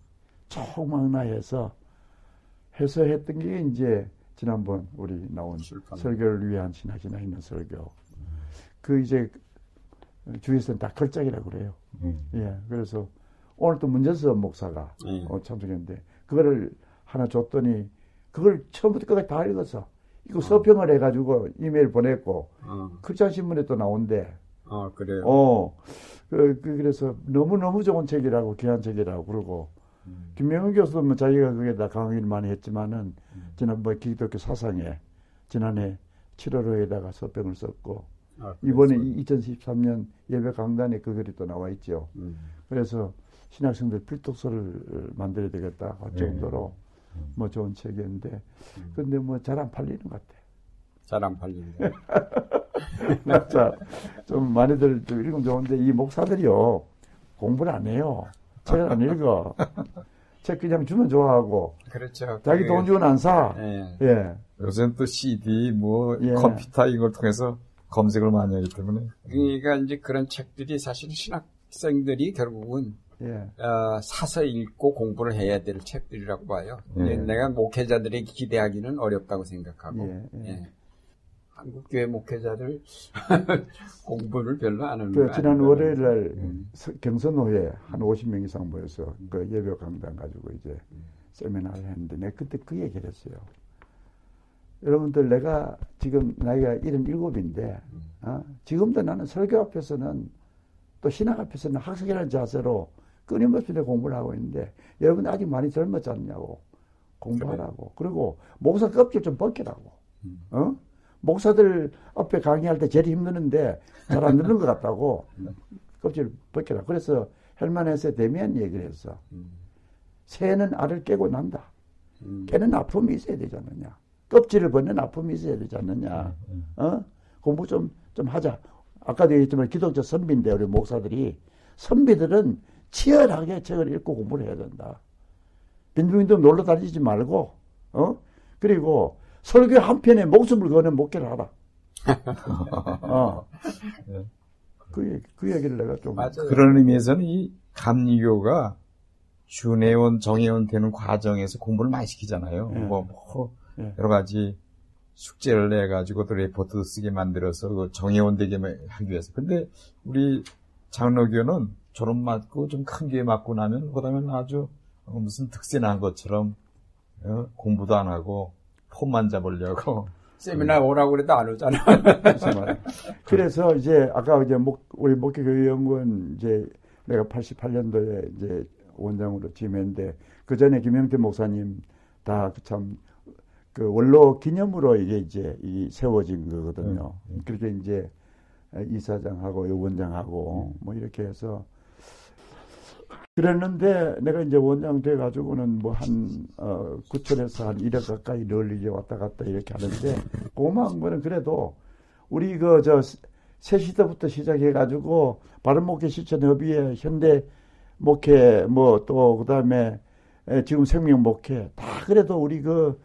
총망라해서 해서 했던 게 이제 지난번 우리 나온. 설교를 위한 신학이나 있는 설교. 음. 그 이제 주위에서는 다 걸작이라고 그래요. 음. 예. 그래서 오늘 또 문재서 목사가 음. 어, 참석했는데 그거를 하나 줬더니 그걸 처음부터 끝까지 다 읽었어. 이거 어. 서평을 해가지고 이메일 보냈고 어. 크리스찬 신문에 또 나온대. 아 그래요. 어. 그, 그 그 래서 너무 너무 좋은 책이라고 귀한 책이라고 그러고 음. 김명훈 교수도 뭐 자기가 거기다 강의를 많이 했지만은 음. 지난 뭐 기독교 사상에 지난해 7월호에다가 서병을 썼고 아, 이번에 2013년 예배 강단에 그 글이 또 나와 있죠. 음. 그래서 신학생들 필독서를 만들어야 되겠다 할 네. 정도로 네. 뭐 좋은 책이었는데 음. 근데 뭐 잘 안 팔리는 것 같아. 잘 안 팔리는 거. [laughs] 자, 좀 많이들 좀 읽으면 좋은데 이 목사들이요 공부를 안 해요. 책을 안 읽어. [laughs] 책 그냥 주면 좋아하고. 그렇죠. 자기 돈 주고는 안 사. 예. 예. 요새는 또 CD, 뭐, 예. 컴퓨터 이걸 통해서 검색을 많이 하기 때문에. 그러니까 이제 그런 책들이 사실 신학생들이 결국은 예. 어, 사서 읽고 공부를 해야 될 책들이라고 봐요. 예. 내가 목회자들에게 기대하기는 어렵다고 생각하고. 예. 예. 예. 한국교회 목회자들 [laughs] 공부를 별로 안 하는 그 지난 월요일 날 음. 경선호에 한 50명 이상 모여서 그 예배 강단 가지고 이제 음. 세미나를 했는데 내가 그때 그 얘기를 했어요. 여러분들 내가 지금 나이가 77인데 음. 어? 지금도 나는 설교 앞에서는 또 신학 앞에서는 학생이라는 자세로 끊임없이 공부를 하고 있는데 여러분 아직 많이 젊었지 않냐고 공부하라고 그래. 그리고 목사 껍질 좀 벗기라고 음. 어? 목사들 앞에 강의할 때 제일 힘드는데 잘 안 듣는 것 같다고 껍질 벗겨라. 그래서 헬만에서 데미안 얘기를 했어. 새는 알을 깨고 난다. 깨는 아픔이 있어야 되지 않느냐. 껍질을 벗는 아픔이 있어야 되지 않느냐. 어? 공부 좀, 좀 하자. 아까도 얘기했지만 기독교 선비인데 우리 목사들이 선비들은 치열하게 책을 읽고 공부를 해야 된다. 빈둥빈둥 놀러 다니지 말고, 어? 그리고 설교 한 편에 목숨을 거는 목회를 하라. [laughs] 어. 네. 그, 그 얘기를 내가 좀. 맞아요. 그런 의미에서는 이 감리교가 준회원, 정회원 되는 과정에서 공부를 많이 시키잖아요. 네. 뭐, 뭐 네. 여러 가지 숙제를 내 가지고 또 레포트도 쓰게 만들어서 그 정회원 되게 하기 위해서. 근데 우리 장로교는 졸업 맞고 좀큰 교회 맞고 나면 그다음에 아주 무슨 특세 난 것처럼 어? 공부도 안 하고 폼만 잡으려고. [laughs] 세미나 오라고 그래도 안 오잖아. [laughs] 그래서 이제 아까 이제 목, 우리 목회교연구원 이제 내가 88년도에 이제 원장으로 지임했는데 그 전에 김영태 목사님 다 참 그 원로 기념으로 이게 이제 이 세워진 거거든요. 음, 음. 그렇게 이제 이사장하고 원장하고 음. 뭐 이렇게 해서 그랬는데 내가 이제 원장 돼 가지고는 뭐한 어, 9천에서 한 1억 가까이 널리 이제 왔다 갔다 이렇게 하는데 [laughs] 고마운 거는 그래도 우리 그 저 새시대부터 시작해 가지고 바른 목회 실천 협의회 현대 목회 뭐 또 그다음에 지금 생명 목회 다 그래도 우리 그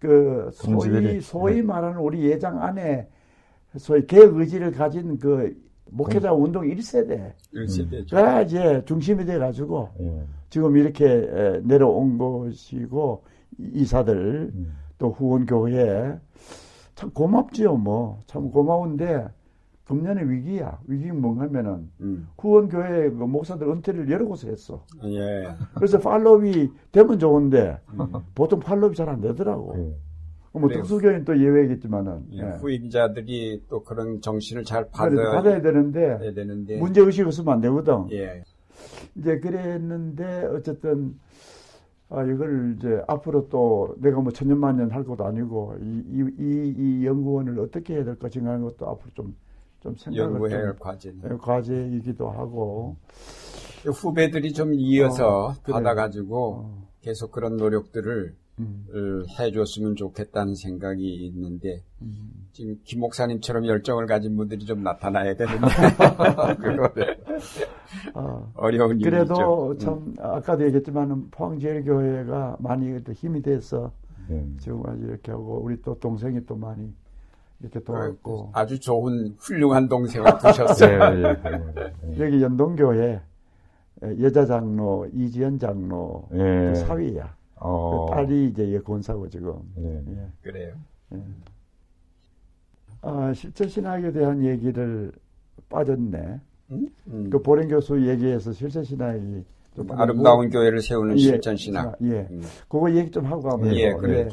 그 소위 소위 네. 말하는 우리 예장 안에 소위 개혁 의지를 가진 그 목회자 음. 운동 1세대. 1세대가 이제 중심이 돼 가지고 예. 지금 이렇게 내려온 것이고 이사들 음. 또 후원 교회 참 고맙지요 뭐 참 고마운데 금년의 위기야 위기 뭔가 하면은 음. 후원교회 그 목사들 은퇴를 여러 곳에 했어. 예. 그래서 팔로업이 되면 좋은데 음. 보통 팔로업이 잘 안 되더라고. 예. 뭐 특수교인 또 예외겠지만은 예, 예. 후임자들이 또 그런 정신을 잘 받아, 받아야 되는데, 되는데 문제 의식 없으면 안 되거든. 예. 이제 그랬는데 어쨌든 아 이걸 이제 앞으로 또 내가 뭐 천년만년 할 것도 아니고 이 이 이, 이, 연구원을 어떻게 해야 될 것인가 하는 것도 앞으로 좀 좀 생각을 연구해야 할 과제 예, 과제이기도 하고 후배들이 좀 이어서 어, 받아가지고 어. 계속 그런 노력들을 음. 해줬으면 좋겠다는 생각이 있는데 음. 지금 김 목사님처럼 열정을 가진 분들이 좀 나타나야 되는데 [laughs] [laughs] 그거를 어, 어려운 그래도 일이죠. 참 음. 아까도 얘기했지만 포항제일교회가 많이 힘이 돼서 음. 지금까지 이렇게 하고 우리 또 동생이 또 많이 이렇게 도왔고 아주 좋은 훌륭한 동생을 두셨어요. 네, 네, 네, 여기 연동교회 여자 장로 이지연 장로 그 사위야. 어. 그 딸이 이제 권사고 지금. 네. 예. 그래요. 예. 아, 실제 신학에 대한 얘기를 빠졌네. 음? 음. 그 보령 교수 얘기해서 실제 신학이 좀 아름다운 뭐, 교회를 세우는 예, 실전 신학. 예. 음. 그거 얘기 좀 하고 가면 예, 그래.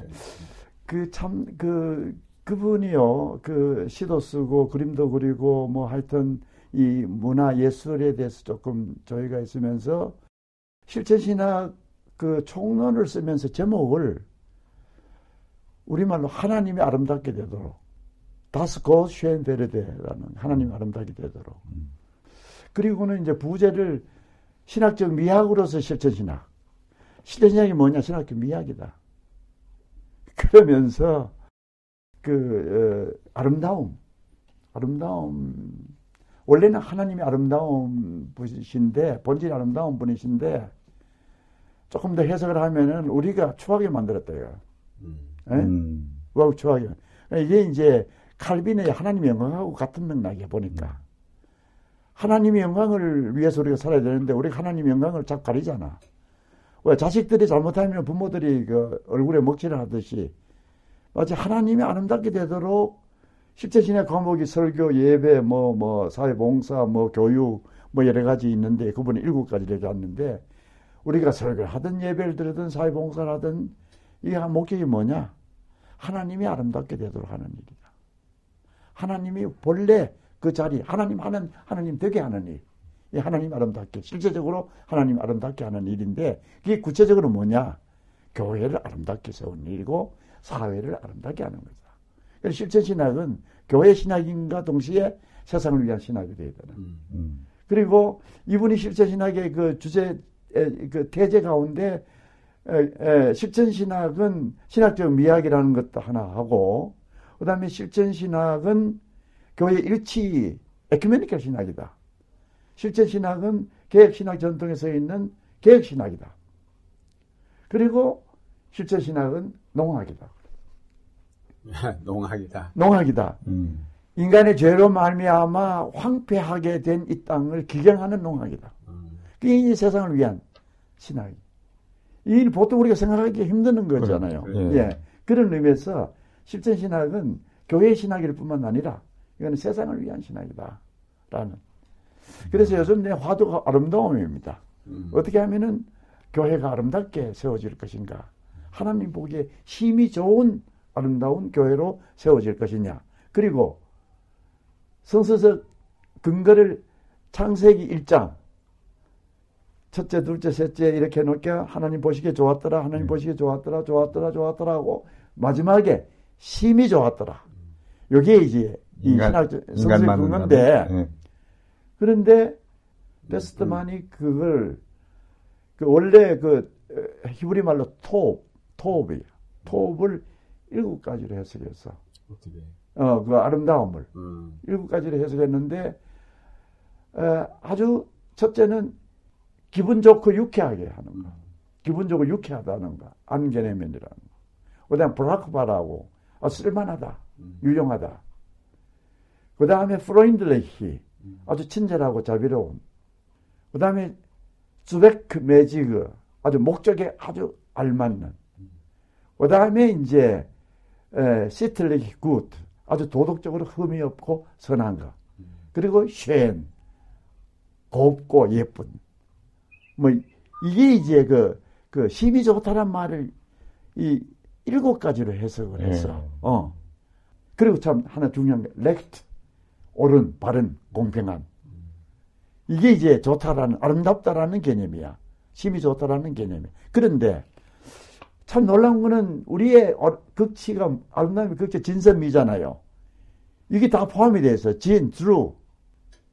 그참 그 그분이요. 그 시도 쓰고 그림도 그리고 뭐 하여튼 이 문화 예술에 대해서 조금 저희가 있으면서 실천 신학 그 총론을 쓰면서 제목을 우리말로 하나님이 아름답게 되도록 다스 고 슈엔베르데라는 하나님이 아름답게 되도록. 그리고는 이제 부제를 신학적 미학으로서 실천신학. 실천신학이 뭐냐? 신학적 미학이다. 그러면서 그 어, 아름다움 아름다움 원래는 하나님이 아름다운 분이신데 본질이 아름다운 분이신데 조금 더 해석을 하면은 우리가 추하게 만들었대요. 음. 음. 와 추하게. 이게 이제 칼빈의 하나님의 영광하고 같은 맥락이야 보니까. 하나님의 영광을 위해서 우리가 살아야 되는데 우리가 하나님의 영광을 자꾸 가리잖아. 왜 자식들이 잘못하면 부모들이 그 얼굴에 먹칠을 하듯이 마치 하나님이 아름답게 되도록 실제신의 과목이 설교, 예배, 뭐, 뭐, 사회봉사, 뭐, 교육, 뭐, 여러 가지 있는데, 그분이 일곱 가지를 얘기했는데, 우리가 설교를 하든 예배를 드리든 사회봉사를 하든, 이게 목적이 뭐냐? 하나님이 아름답게 되도록 하는 일이다. 하나님이 본래 그 자리, 하나님 하는, 하나님 되게 하는 일. 이 하나님 아름답게, 실제적으로 하나님 아름답게 하는 일인데, 그게 구체적으로 뭐냐? 교회를 아름답게 세우는 일이고, 사회를 아름답게 하는 거죠. 실천 신학은 교회 신학인과 동시에 세상을 위한 신학이 되어야 되는. 음, 음. 그리고 이분이 실천 신학의 그 주제 그 태제 가운데 에, 에, 실천 신학은 신학적 미학이라는 것도 하나 하고 그 다음에 실천 신학은 교회 일치 에큐메니컬 신학이다. 실천 신학은 계획 신학 전통에 서 있는 계획 신학이다. 그리고 실천 신학은 농학이다. [laughs] 농학이다. 농학이다. 음. 인간의 죄로 말미암아 황폐하게 된 이 땅을 기경하는 농학이다. 음. 그게 이 세상을 위한 신학이. 이 보통 우리가 생각하기 힘드는 거잖아요. 그래, 그래. 예. 그런 의미에서 실전 신학은 교회 신학일 뿐만 아니라 이거는 세상을 위한 신학이다. 라는. 그래서 음. 요즘 내 화두가 아름다움입니다. 음. 어떻게 하면은 교회가 아름답게 세워질 것인가. 하나님 보기에 힘이 좋은 아름다운 교회로 세워질 것이냐. 그리고 성서적 근거를 창세기 1장 첫째, 둘째, 셋째 이렇게 놓게 하나님 보시기에 좋았더라, 하나님 음. 보시기에 좋았더라, 좋았더라, 좋았더라 하고 마지막에 심이 좋았더라. 요게 이제 이 신학 성서의 근거인데 네. 그런데 베스트만이 그걸 그 원래 그 히브리 말로 톱, 톱이에요. 톱을 일곱 가지로 해석했어. 어떻게? 어, 그 아름다움을. 음. 일곱 가지로 해석했는데, 에, 아주 첫째는 기분 좋고 유쾌하게 하는 거. 기분 좋고 유쾌하다는 거. 안게네면이라는 거. 그 다음에 브라크바라고, 아, 쓸만하다. 음. 유용하다. 그 다음에 프로인들레히, 음. 아주 친절하고 자비로운. 그 다음에 주베크 매지그, 아주 목적에 아주 알맞는. 음. 그 다음에 이제 sittlich gut, 아주 도덕적으로 흠이 없고 선한 것. 그리고 schön, 곱고 예쁜. 뭐, 이게 이제 그, 그, 심히 좋다란 말을 이 일곱 가지로 해석을 했어. 네. 어. 그리고 참 하나 중요한 게, recht. 옳은, 바른, 공평한. 이게 이제 좋다라는, 아름답다라는 개념이야. 심히 좋다라는 개념이야. 그런데, 참 놀라운 거는 우리의 어, 극치가 아름다움이 극치 진선미잖아요. 이게 다 포함이 돼서 진, true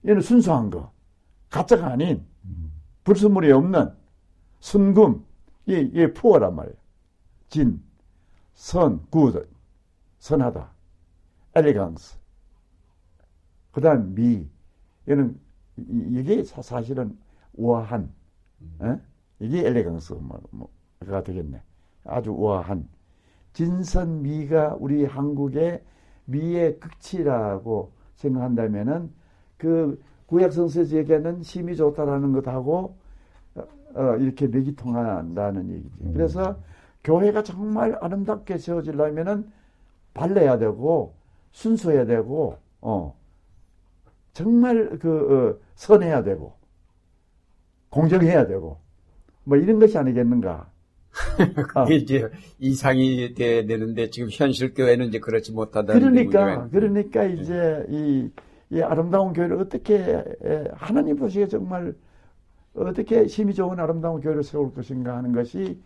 얘는 순수한 거. 가짜가 아닌 불순물이 없는 순금 이, 이 pur란 말이에요. 진, 선, gut, 선하다. elegance. 그 다음 미. 얘는 이게 사실은 우아한. 에? 이게 엘리강스가 뭐, 뭐, 되겠네. 아주 우아한 진선미가 우리 한국의 미의 극치라고 생각한다면은 그 구약 얘기하는 심이 좋다라는 것하고 어, 어, 이렇게 맥이 통한다는 얘기지. 음. 그래서 교회가 정말 아름답게 세워지려면은 발레야 되고 순수해야 되고 어 정말 그 어, 선해야 되고 공정해야 되고 뭐 이런 것이 아니겠는가. [laughs] 그게 아. 이제 이상이 돼야 되는데 지금 현실 교회는 이제 그렇지 못하다. 그러니까 그러니까 이제 이, 이 아름다운 교회를 어떻게 하나님 보시기에 정말 어떻게 힘이 좋은 아름다운 교회를 세울 것인가 하는 것이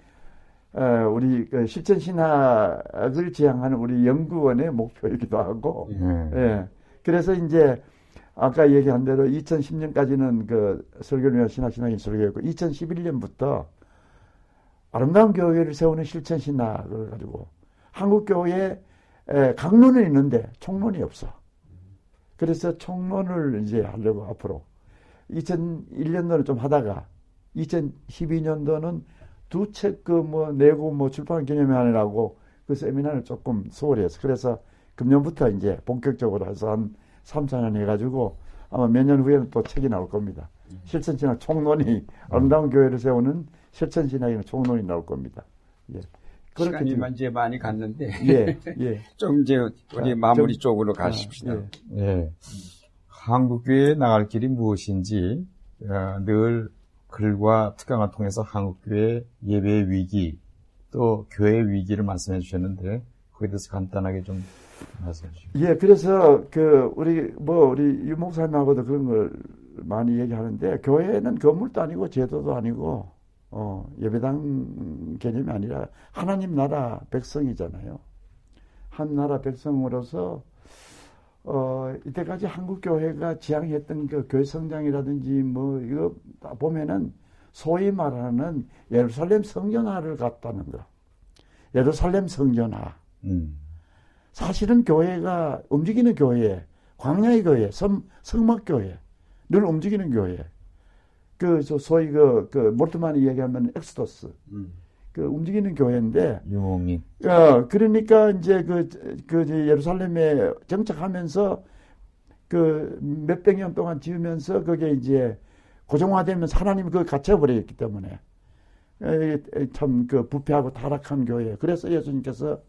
어, 우리 그 실천 신학을 지향하는 우리 연구원의 목표이기도 하고, 예. 예. 그래서 이제 아까 얘기한 대로 2010년까지는 그 설교를 위한 신학 신학인 설교였고 2011년부터 아름다운 교회를 세우는 실천 신학을 가지고 한국 교회에 강론은 있는데 총론이 없어. 그래서 총론을 이제 하려고 앞으로 2001년도는 좀 하다가 2012년도는 두 책 그 뭐 내고 뭐 출판 기념회하느라고 그 세미나를 조금 소홀히 해서 그래서 금년부터 이제 본격적으로 해서 한 3, 4년 해가지고 아마 몇 년 후에는 또 책이 나올 겁니다. 실천신학 총론이 아름다운 교회를 세우는 실천 신학의 총론이 나올 겁니다. 예. 시간이 이제 많이 갔는데 예, 예. [laughs] 좀 이제 우리 자, 마무리 좀, 쪽으로 가십시다. 아, 예. 예. 한국교회에 나갈 길이 무엇인지 어, 늘 글과 특강을 통해서 한국교회 예배 위기 또 교회 위기를 말씀해 주셨는데 거기에 대해서 간단하게 좀 말씀해 주시죠. 예, 그래서 그 우리 뭐 우리 유 목사님하고도 그런 걸 많이 얘기하는데 교회는 건물도 아니고 제도도 아니고 어, 예배당 개념이 아니라 하나님 나라 백성이잖아요. 한 나라 백성으로서 어, 이때까지 한국 교회가 지향했던 그 교회 성장이라든지 뭐 이거 보면은 소위 말하는 예루살렘 성전화를 가졌다는 거. 예루살렘 성전화. 음. 사실은 교회가 움직이는 교회, 광야의 교회, 성, 성막교회, 늘 움직이는 교회. 그, 저, 소위 그, 그, 몰트만이 얘기하면 엑스도스. 음. 그 움직이는 교회인데. 유목민. 어, 그러니까 이제 그, 그, 예루살렘에 정착하면서 그 몇백 년 동안 지으면서 그게 이제 고정화되면서 하나님이 그걸 갇혀버렸기 때문에 참 그 부패하고 타락한 교회. 그래서 예수님께서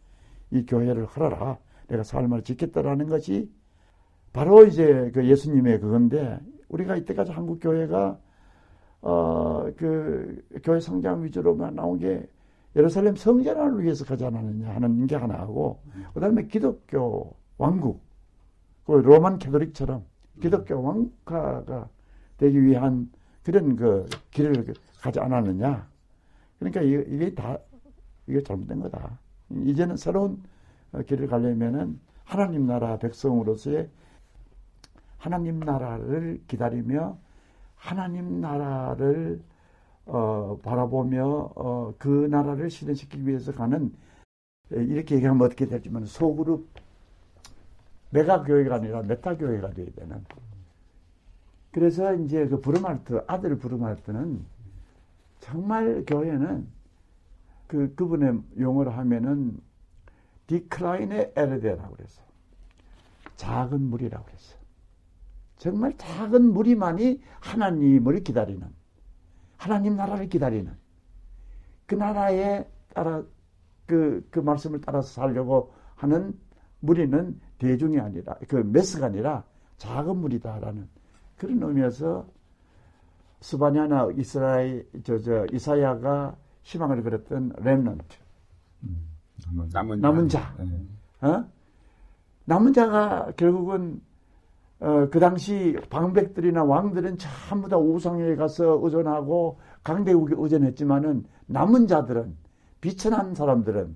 이 교회를 헐어라. 내가 삶을 지켰다라는 것이 바로 이제 그 예수님의 그건데 우리가 이때까지 한국 교회가 어, 그, 교회 성장 위주로만 나온 게 예루살렘 성전을 위해서 가지 않았느냐 하는 게 하나하고, 그 다음에 기독교 왕국, 그 로만 캐도릭처럼 기독교 왕가가 되기 위한 그런 그 길을 가지 않았느냐. 그러니까 이게 다, 이게 잘못된 거다. 이제는 새로운 길을 가려면은 하나님 나라 백성으로서의 하나님 나라를 기다리며 하나님 나라를 어, 바라보며 어, 그 나라를 실현시키기 위해서 가는 이렇게 얘기하면 어떻게 될지만 소그룹 메가 교회가 아니라 메타 교회가 되어야 되는. 그래서 이제 그 부르마르트 아들 부르마르트는 정말 교회는 그 그분의 용어로 하면은 디클라인의 에르데라고 그래서 작은 물이라고 그랬어. 정말 작은 무리만이 하나님을 기다리는 하나님 나라를 기다리는 그 나라에 따라 그, 그 말씀을 따라서 살려고 하는 무리는 대중이 아니라 그 메스가 아니라 작은 무리다라는 그런 의미에서 스바냐나 이스라엘 저, 저 이사야가 희망을 그렸던 렘넌트 음, 남은, 남은 자, 네. 어? 남은 자가 결국은 어, 그 당시 방백들이나 왕들은 전부 다 우상에 가서 의존하고 강대국에 의존했지만은 남은 자들은 비천한 사람들은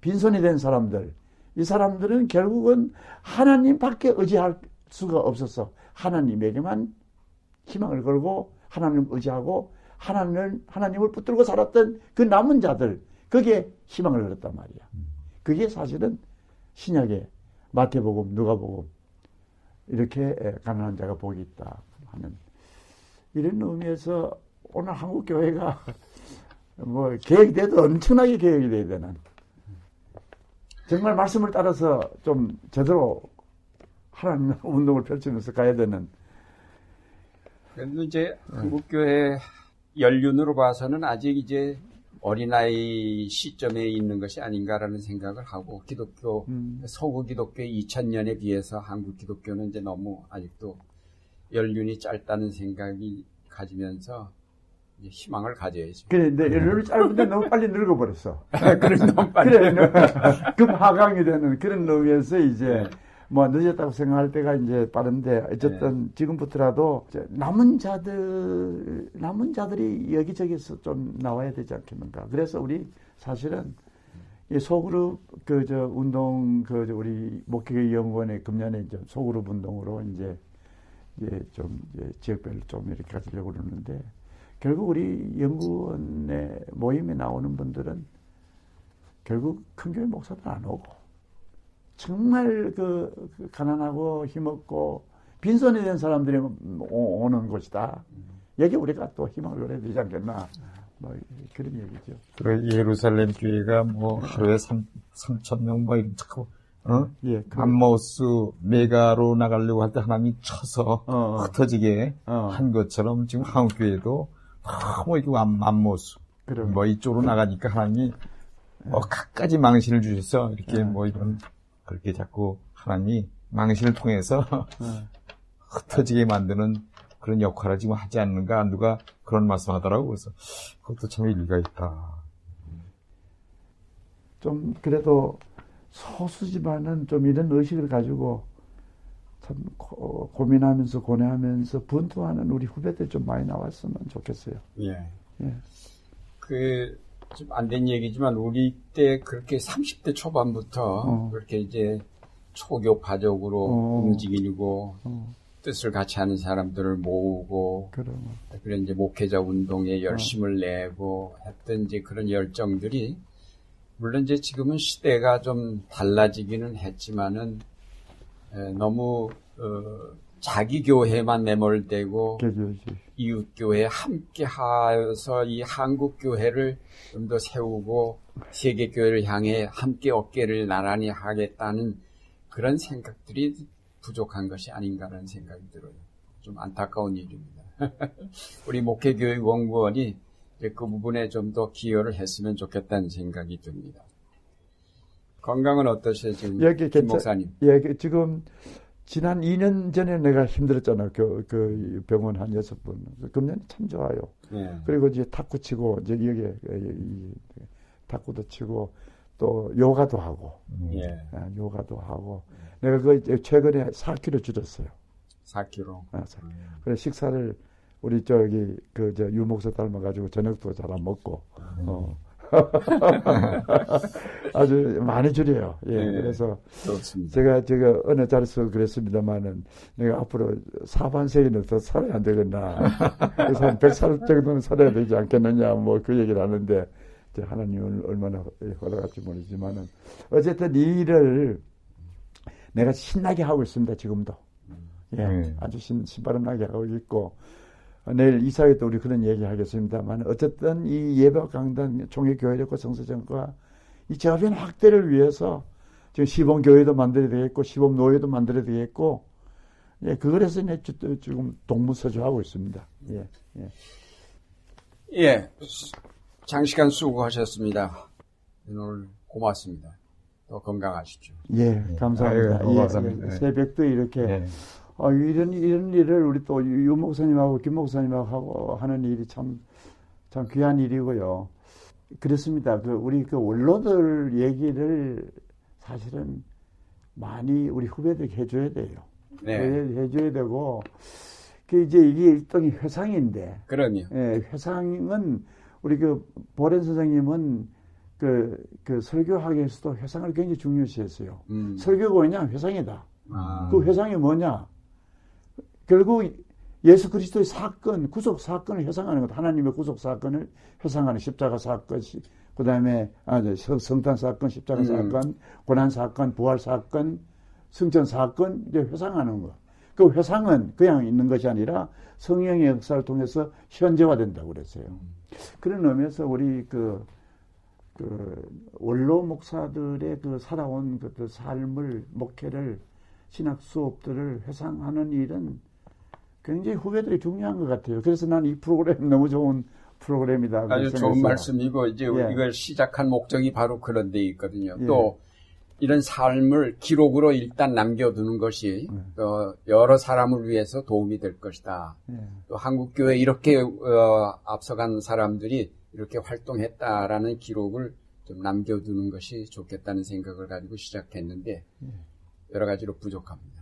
빈손이 된 사람들 이 사람들은 결국은 하나님밖에 의지할 수가 없어서 하나님에게만 희망을 걸고 하나님을 의지하고 하나님을 하나님을 붙들고 살았던 그 남은 자들 거기에 희망을 걸었단 말이야. 그게 사실은 신약의 마태복음, 누가복음 이렇게 가난한 자가 복이 있다 하는 이런 의미에서 오늘 한국 교회가 [laughs] 뭐 계획이 돼도 엄청나게 계획이 돼야 되는 정말 말씀을 따라서 좀 제대로 하나님 [laughs] 운동을 펼치면서 가야 되는 그래도 이제 한국 교회 연륜으로 봐서는 아직 이제 어린아이 시점에 있는 것이 아닌가라는 생각을 하고 기독교 음. 서구 기독교 2000년에 비해서 한국 기독교는 이제 너무 아직도 연륜이 짧다는 생각이 가지면서 희망을 가져야죠. 그래, 근데 연륜이 짧은데 너무 빨리 늙어버렸어. [laughs] 그래, 너무 빨리. 그래, 급 [laughs] 하강이 되는 그런 의미에서 이제 네. 뭐 늦었다고 생각할 때가 이제 빠른데 어쨌든 네. 지금부터라도 남은 자들 남은 자들이 여기저기서 좀 나와야 되지 않겠는가. 그래서 우리 사실은 이 소그룹 그 저 운동 그 우리 목회계 연구원의 금년에 이제 소그룹 운동으로 이제 이제 좀 이제 지역별로 좀 이렇게 가지려고 그러는데 결국 우리 연구원의 모임에 나오는 분들은 결국 큰 교회 목사들 안 오고 정말 그, 그 가난하고 힘없고 빈손이 된 사람들이 오, 는 곳이다. 여기 우리가 또 희망을 얻어야 되지 않겠나. 뭐 그런 얘기죠. 그 예루살렘 교회가 뭐 하루에 3, 3천 명뭐 이런 거 어? 예, 그... 맘모스 mega로 나가려고 할 때 하나님이 쳐서 어, 어. 흩어지게 어. 한 것처럼 지금 한국 교회도 너무 이거 암모스 뭐 이쪽으로 나가니까 하나님이 뭐 각가지 망신을 주셔서 이렇게 예. 뭐 이런 그렇게 자꾸 하나님이 망신을 통해서 예. [laughs] 흩어지게 만드는 그런 역할을 지금 하지 않는가 누가 그런 말씀하더라고 그래서 그것도 참 일리가 있다. 좀 그래도 소수지만은 좀 이런 의식을 가지고 참 고, 민하면서 고뇌하면서 분투하는 우리 후배들 좀 많이 나왔으면 좋겠어요. 예. 예. 그, 좀 안 된 얘기지만 우리 때 그렇게 30대 초반부터 어. 그렇게 이제 초교파적으로 어. 움직이고 어. 뜻을 같이 하는 사람들을 모으고 그래 이제 목회자 운동에 열심을 어. 내고 했던 이제 그런 열정들이 물론 이제 지금은 시대가 좀 달라지기는 했지만은 에, 너무 어, 자기 교회만 매몰되고 이웃 교회 함께 하여서 이 한국 교회를 좀 더 세우고 세계 교회를 향해 함께 어깨를 나란히 하겠다는 그런 생각들이 부족한 것이 아닌가라는 생각이 들어요. 좀 안타까운 일입니다. [laughs] 우리 목회교육 원구원이 그 부분에 좀 더 기여를 했으면 좋겠다는 생각이 듭니다. 건강은 어떠세요, 지금? 여기 김 목사님. 예, 그 지금 지난 2년 전에 내가 힘들었잖아요. 그, 그 병원 한 여섯 번. 금년 참 좋아요. 예. 그리고 이제 탁구 치고, 이제 여기, 탁구도 치고, 또 요가도 하고, 예. 아, 요가도 하고. 내가 그 최근에 4kg 줄였어요. 4kg. 아, 4. 음. 그래 식사를 우리 저기 그 저 유목사 닮아가지고 저녁도 잘 안 먹고 음. 어. [laughs] 아주 많이 줄여요. 예. 네, 그래서 좋습니다. 제가 제가 어느 자리에서 그랬습니다만은 내가 앞으로 사반세기는 더 살아야 되겠나. [laughs] 그래서 한 100살 정도는 살아야 되지 않겠느냐 뭐 그 얘기를 하는데 하나님은 얼마나 허락할지 모르지만은 어쨌든 이 일을 내가 신나게 하고 있습니다, 지금도. 예, 음. 아주 신, 신바람 나게 하고 있고, 내일 이사회 때 우리 그런 얘기 하겠습니다만, 어쨌든 이 예배 강단, 총회교회력과 성서정과 이 재화변 확대를 위해서 지금 시범교회도 만들어야 되겠고, 시범노예도 만들어야 되겠고, 예, 그거에서 이제 지금 동문서주하고 있습니다. 예, 예. 예, 장시간 수고하셨습니다. 오늘 고맙습니다. 더 건강하십시오. 예, 네. 감사합니다. 아유, 감사합니다. 예, 예, 새벽도 이렇게 예. 어, 이런 이런 일을 우리 또 유 목사님하고 김 목사님하고 하는 일이 참 참 귀한 일이고요. 그렇습니다. 그 우리 그 원로들 얘기를 사실은 많이 우리 후배들에게 해줘야 돼요. 네. 해줘야 되고 그 이제 이게 일종의 회상인데. 그럼요. 예, 회상은 우리 그 보렌 선생님은 그, 그 설교학에서도 회상을 굉장히 중요시했어요. 음. 설교가 뭐냐? 회상이다. 아. 그 회상이 뭐냐? 결국 예수 그리스도의 사건, 구속 사건을 회상하는 것, 하나님의 구속 사건을 회상하는 십자가 사건, 그 다음에 아, 성탄 사건, 십자가 음. 사건, 고난 사건, 부활 사건, 승천 사건, 이제 회상하는 것. 그 회상은 그냥 있는 것이 아니라 성령의 역사를 통해서 현재화된다고 그랬어요. 음. 그런 의미에서 우리 그 그 원로 목사들의 그 살아온 그 삶을 목회를 신학 수업들을 회상하는 일은 굉장히 후배들이 중요한 것 같아요. 그래서 난 이 프로그램 [laughs] 너무 좋은 프로그램이다. 아주 좋은 말씀이고 이제 예. 이걸 시작한 목적이 바로 그런 데 있거든요. 예. 또 이런 삶을 기록으로 일단 남겨두는 것이 예. 어, 여러 사람을 위해서 도움이 될 것이다. 예. 또 한국 교회 이렇게 어, 앞서간 사람들이 이렇게 활동했다라는 기록을 좀 남겨두는 것이 좋겠다는 생각을 가지고 시작했는데 예. 여러 가지로 부족합니다.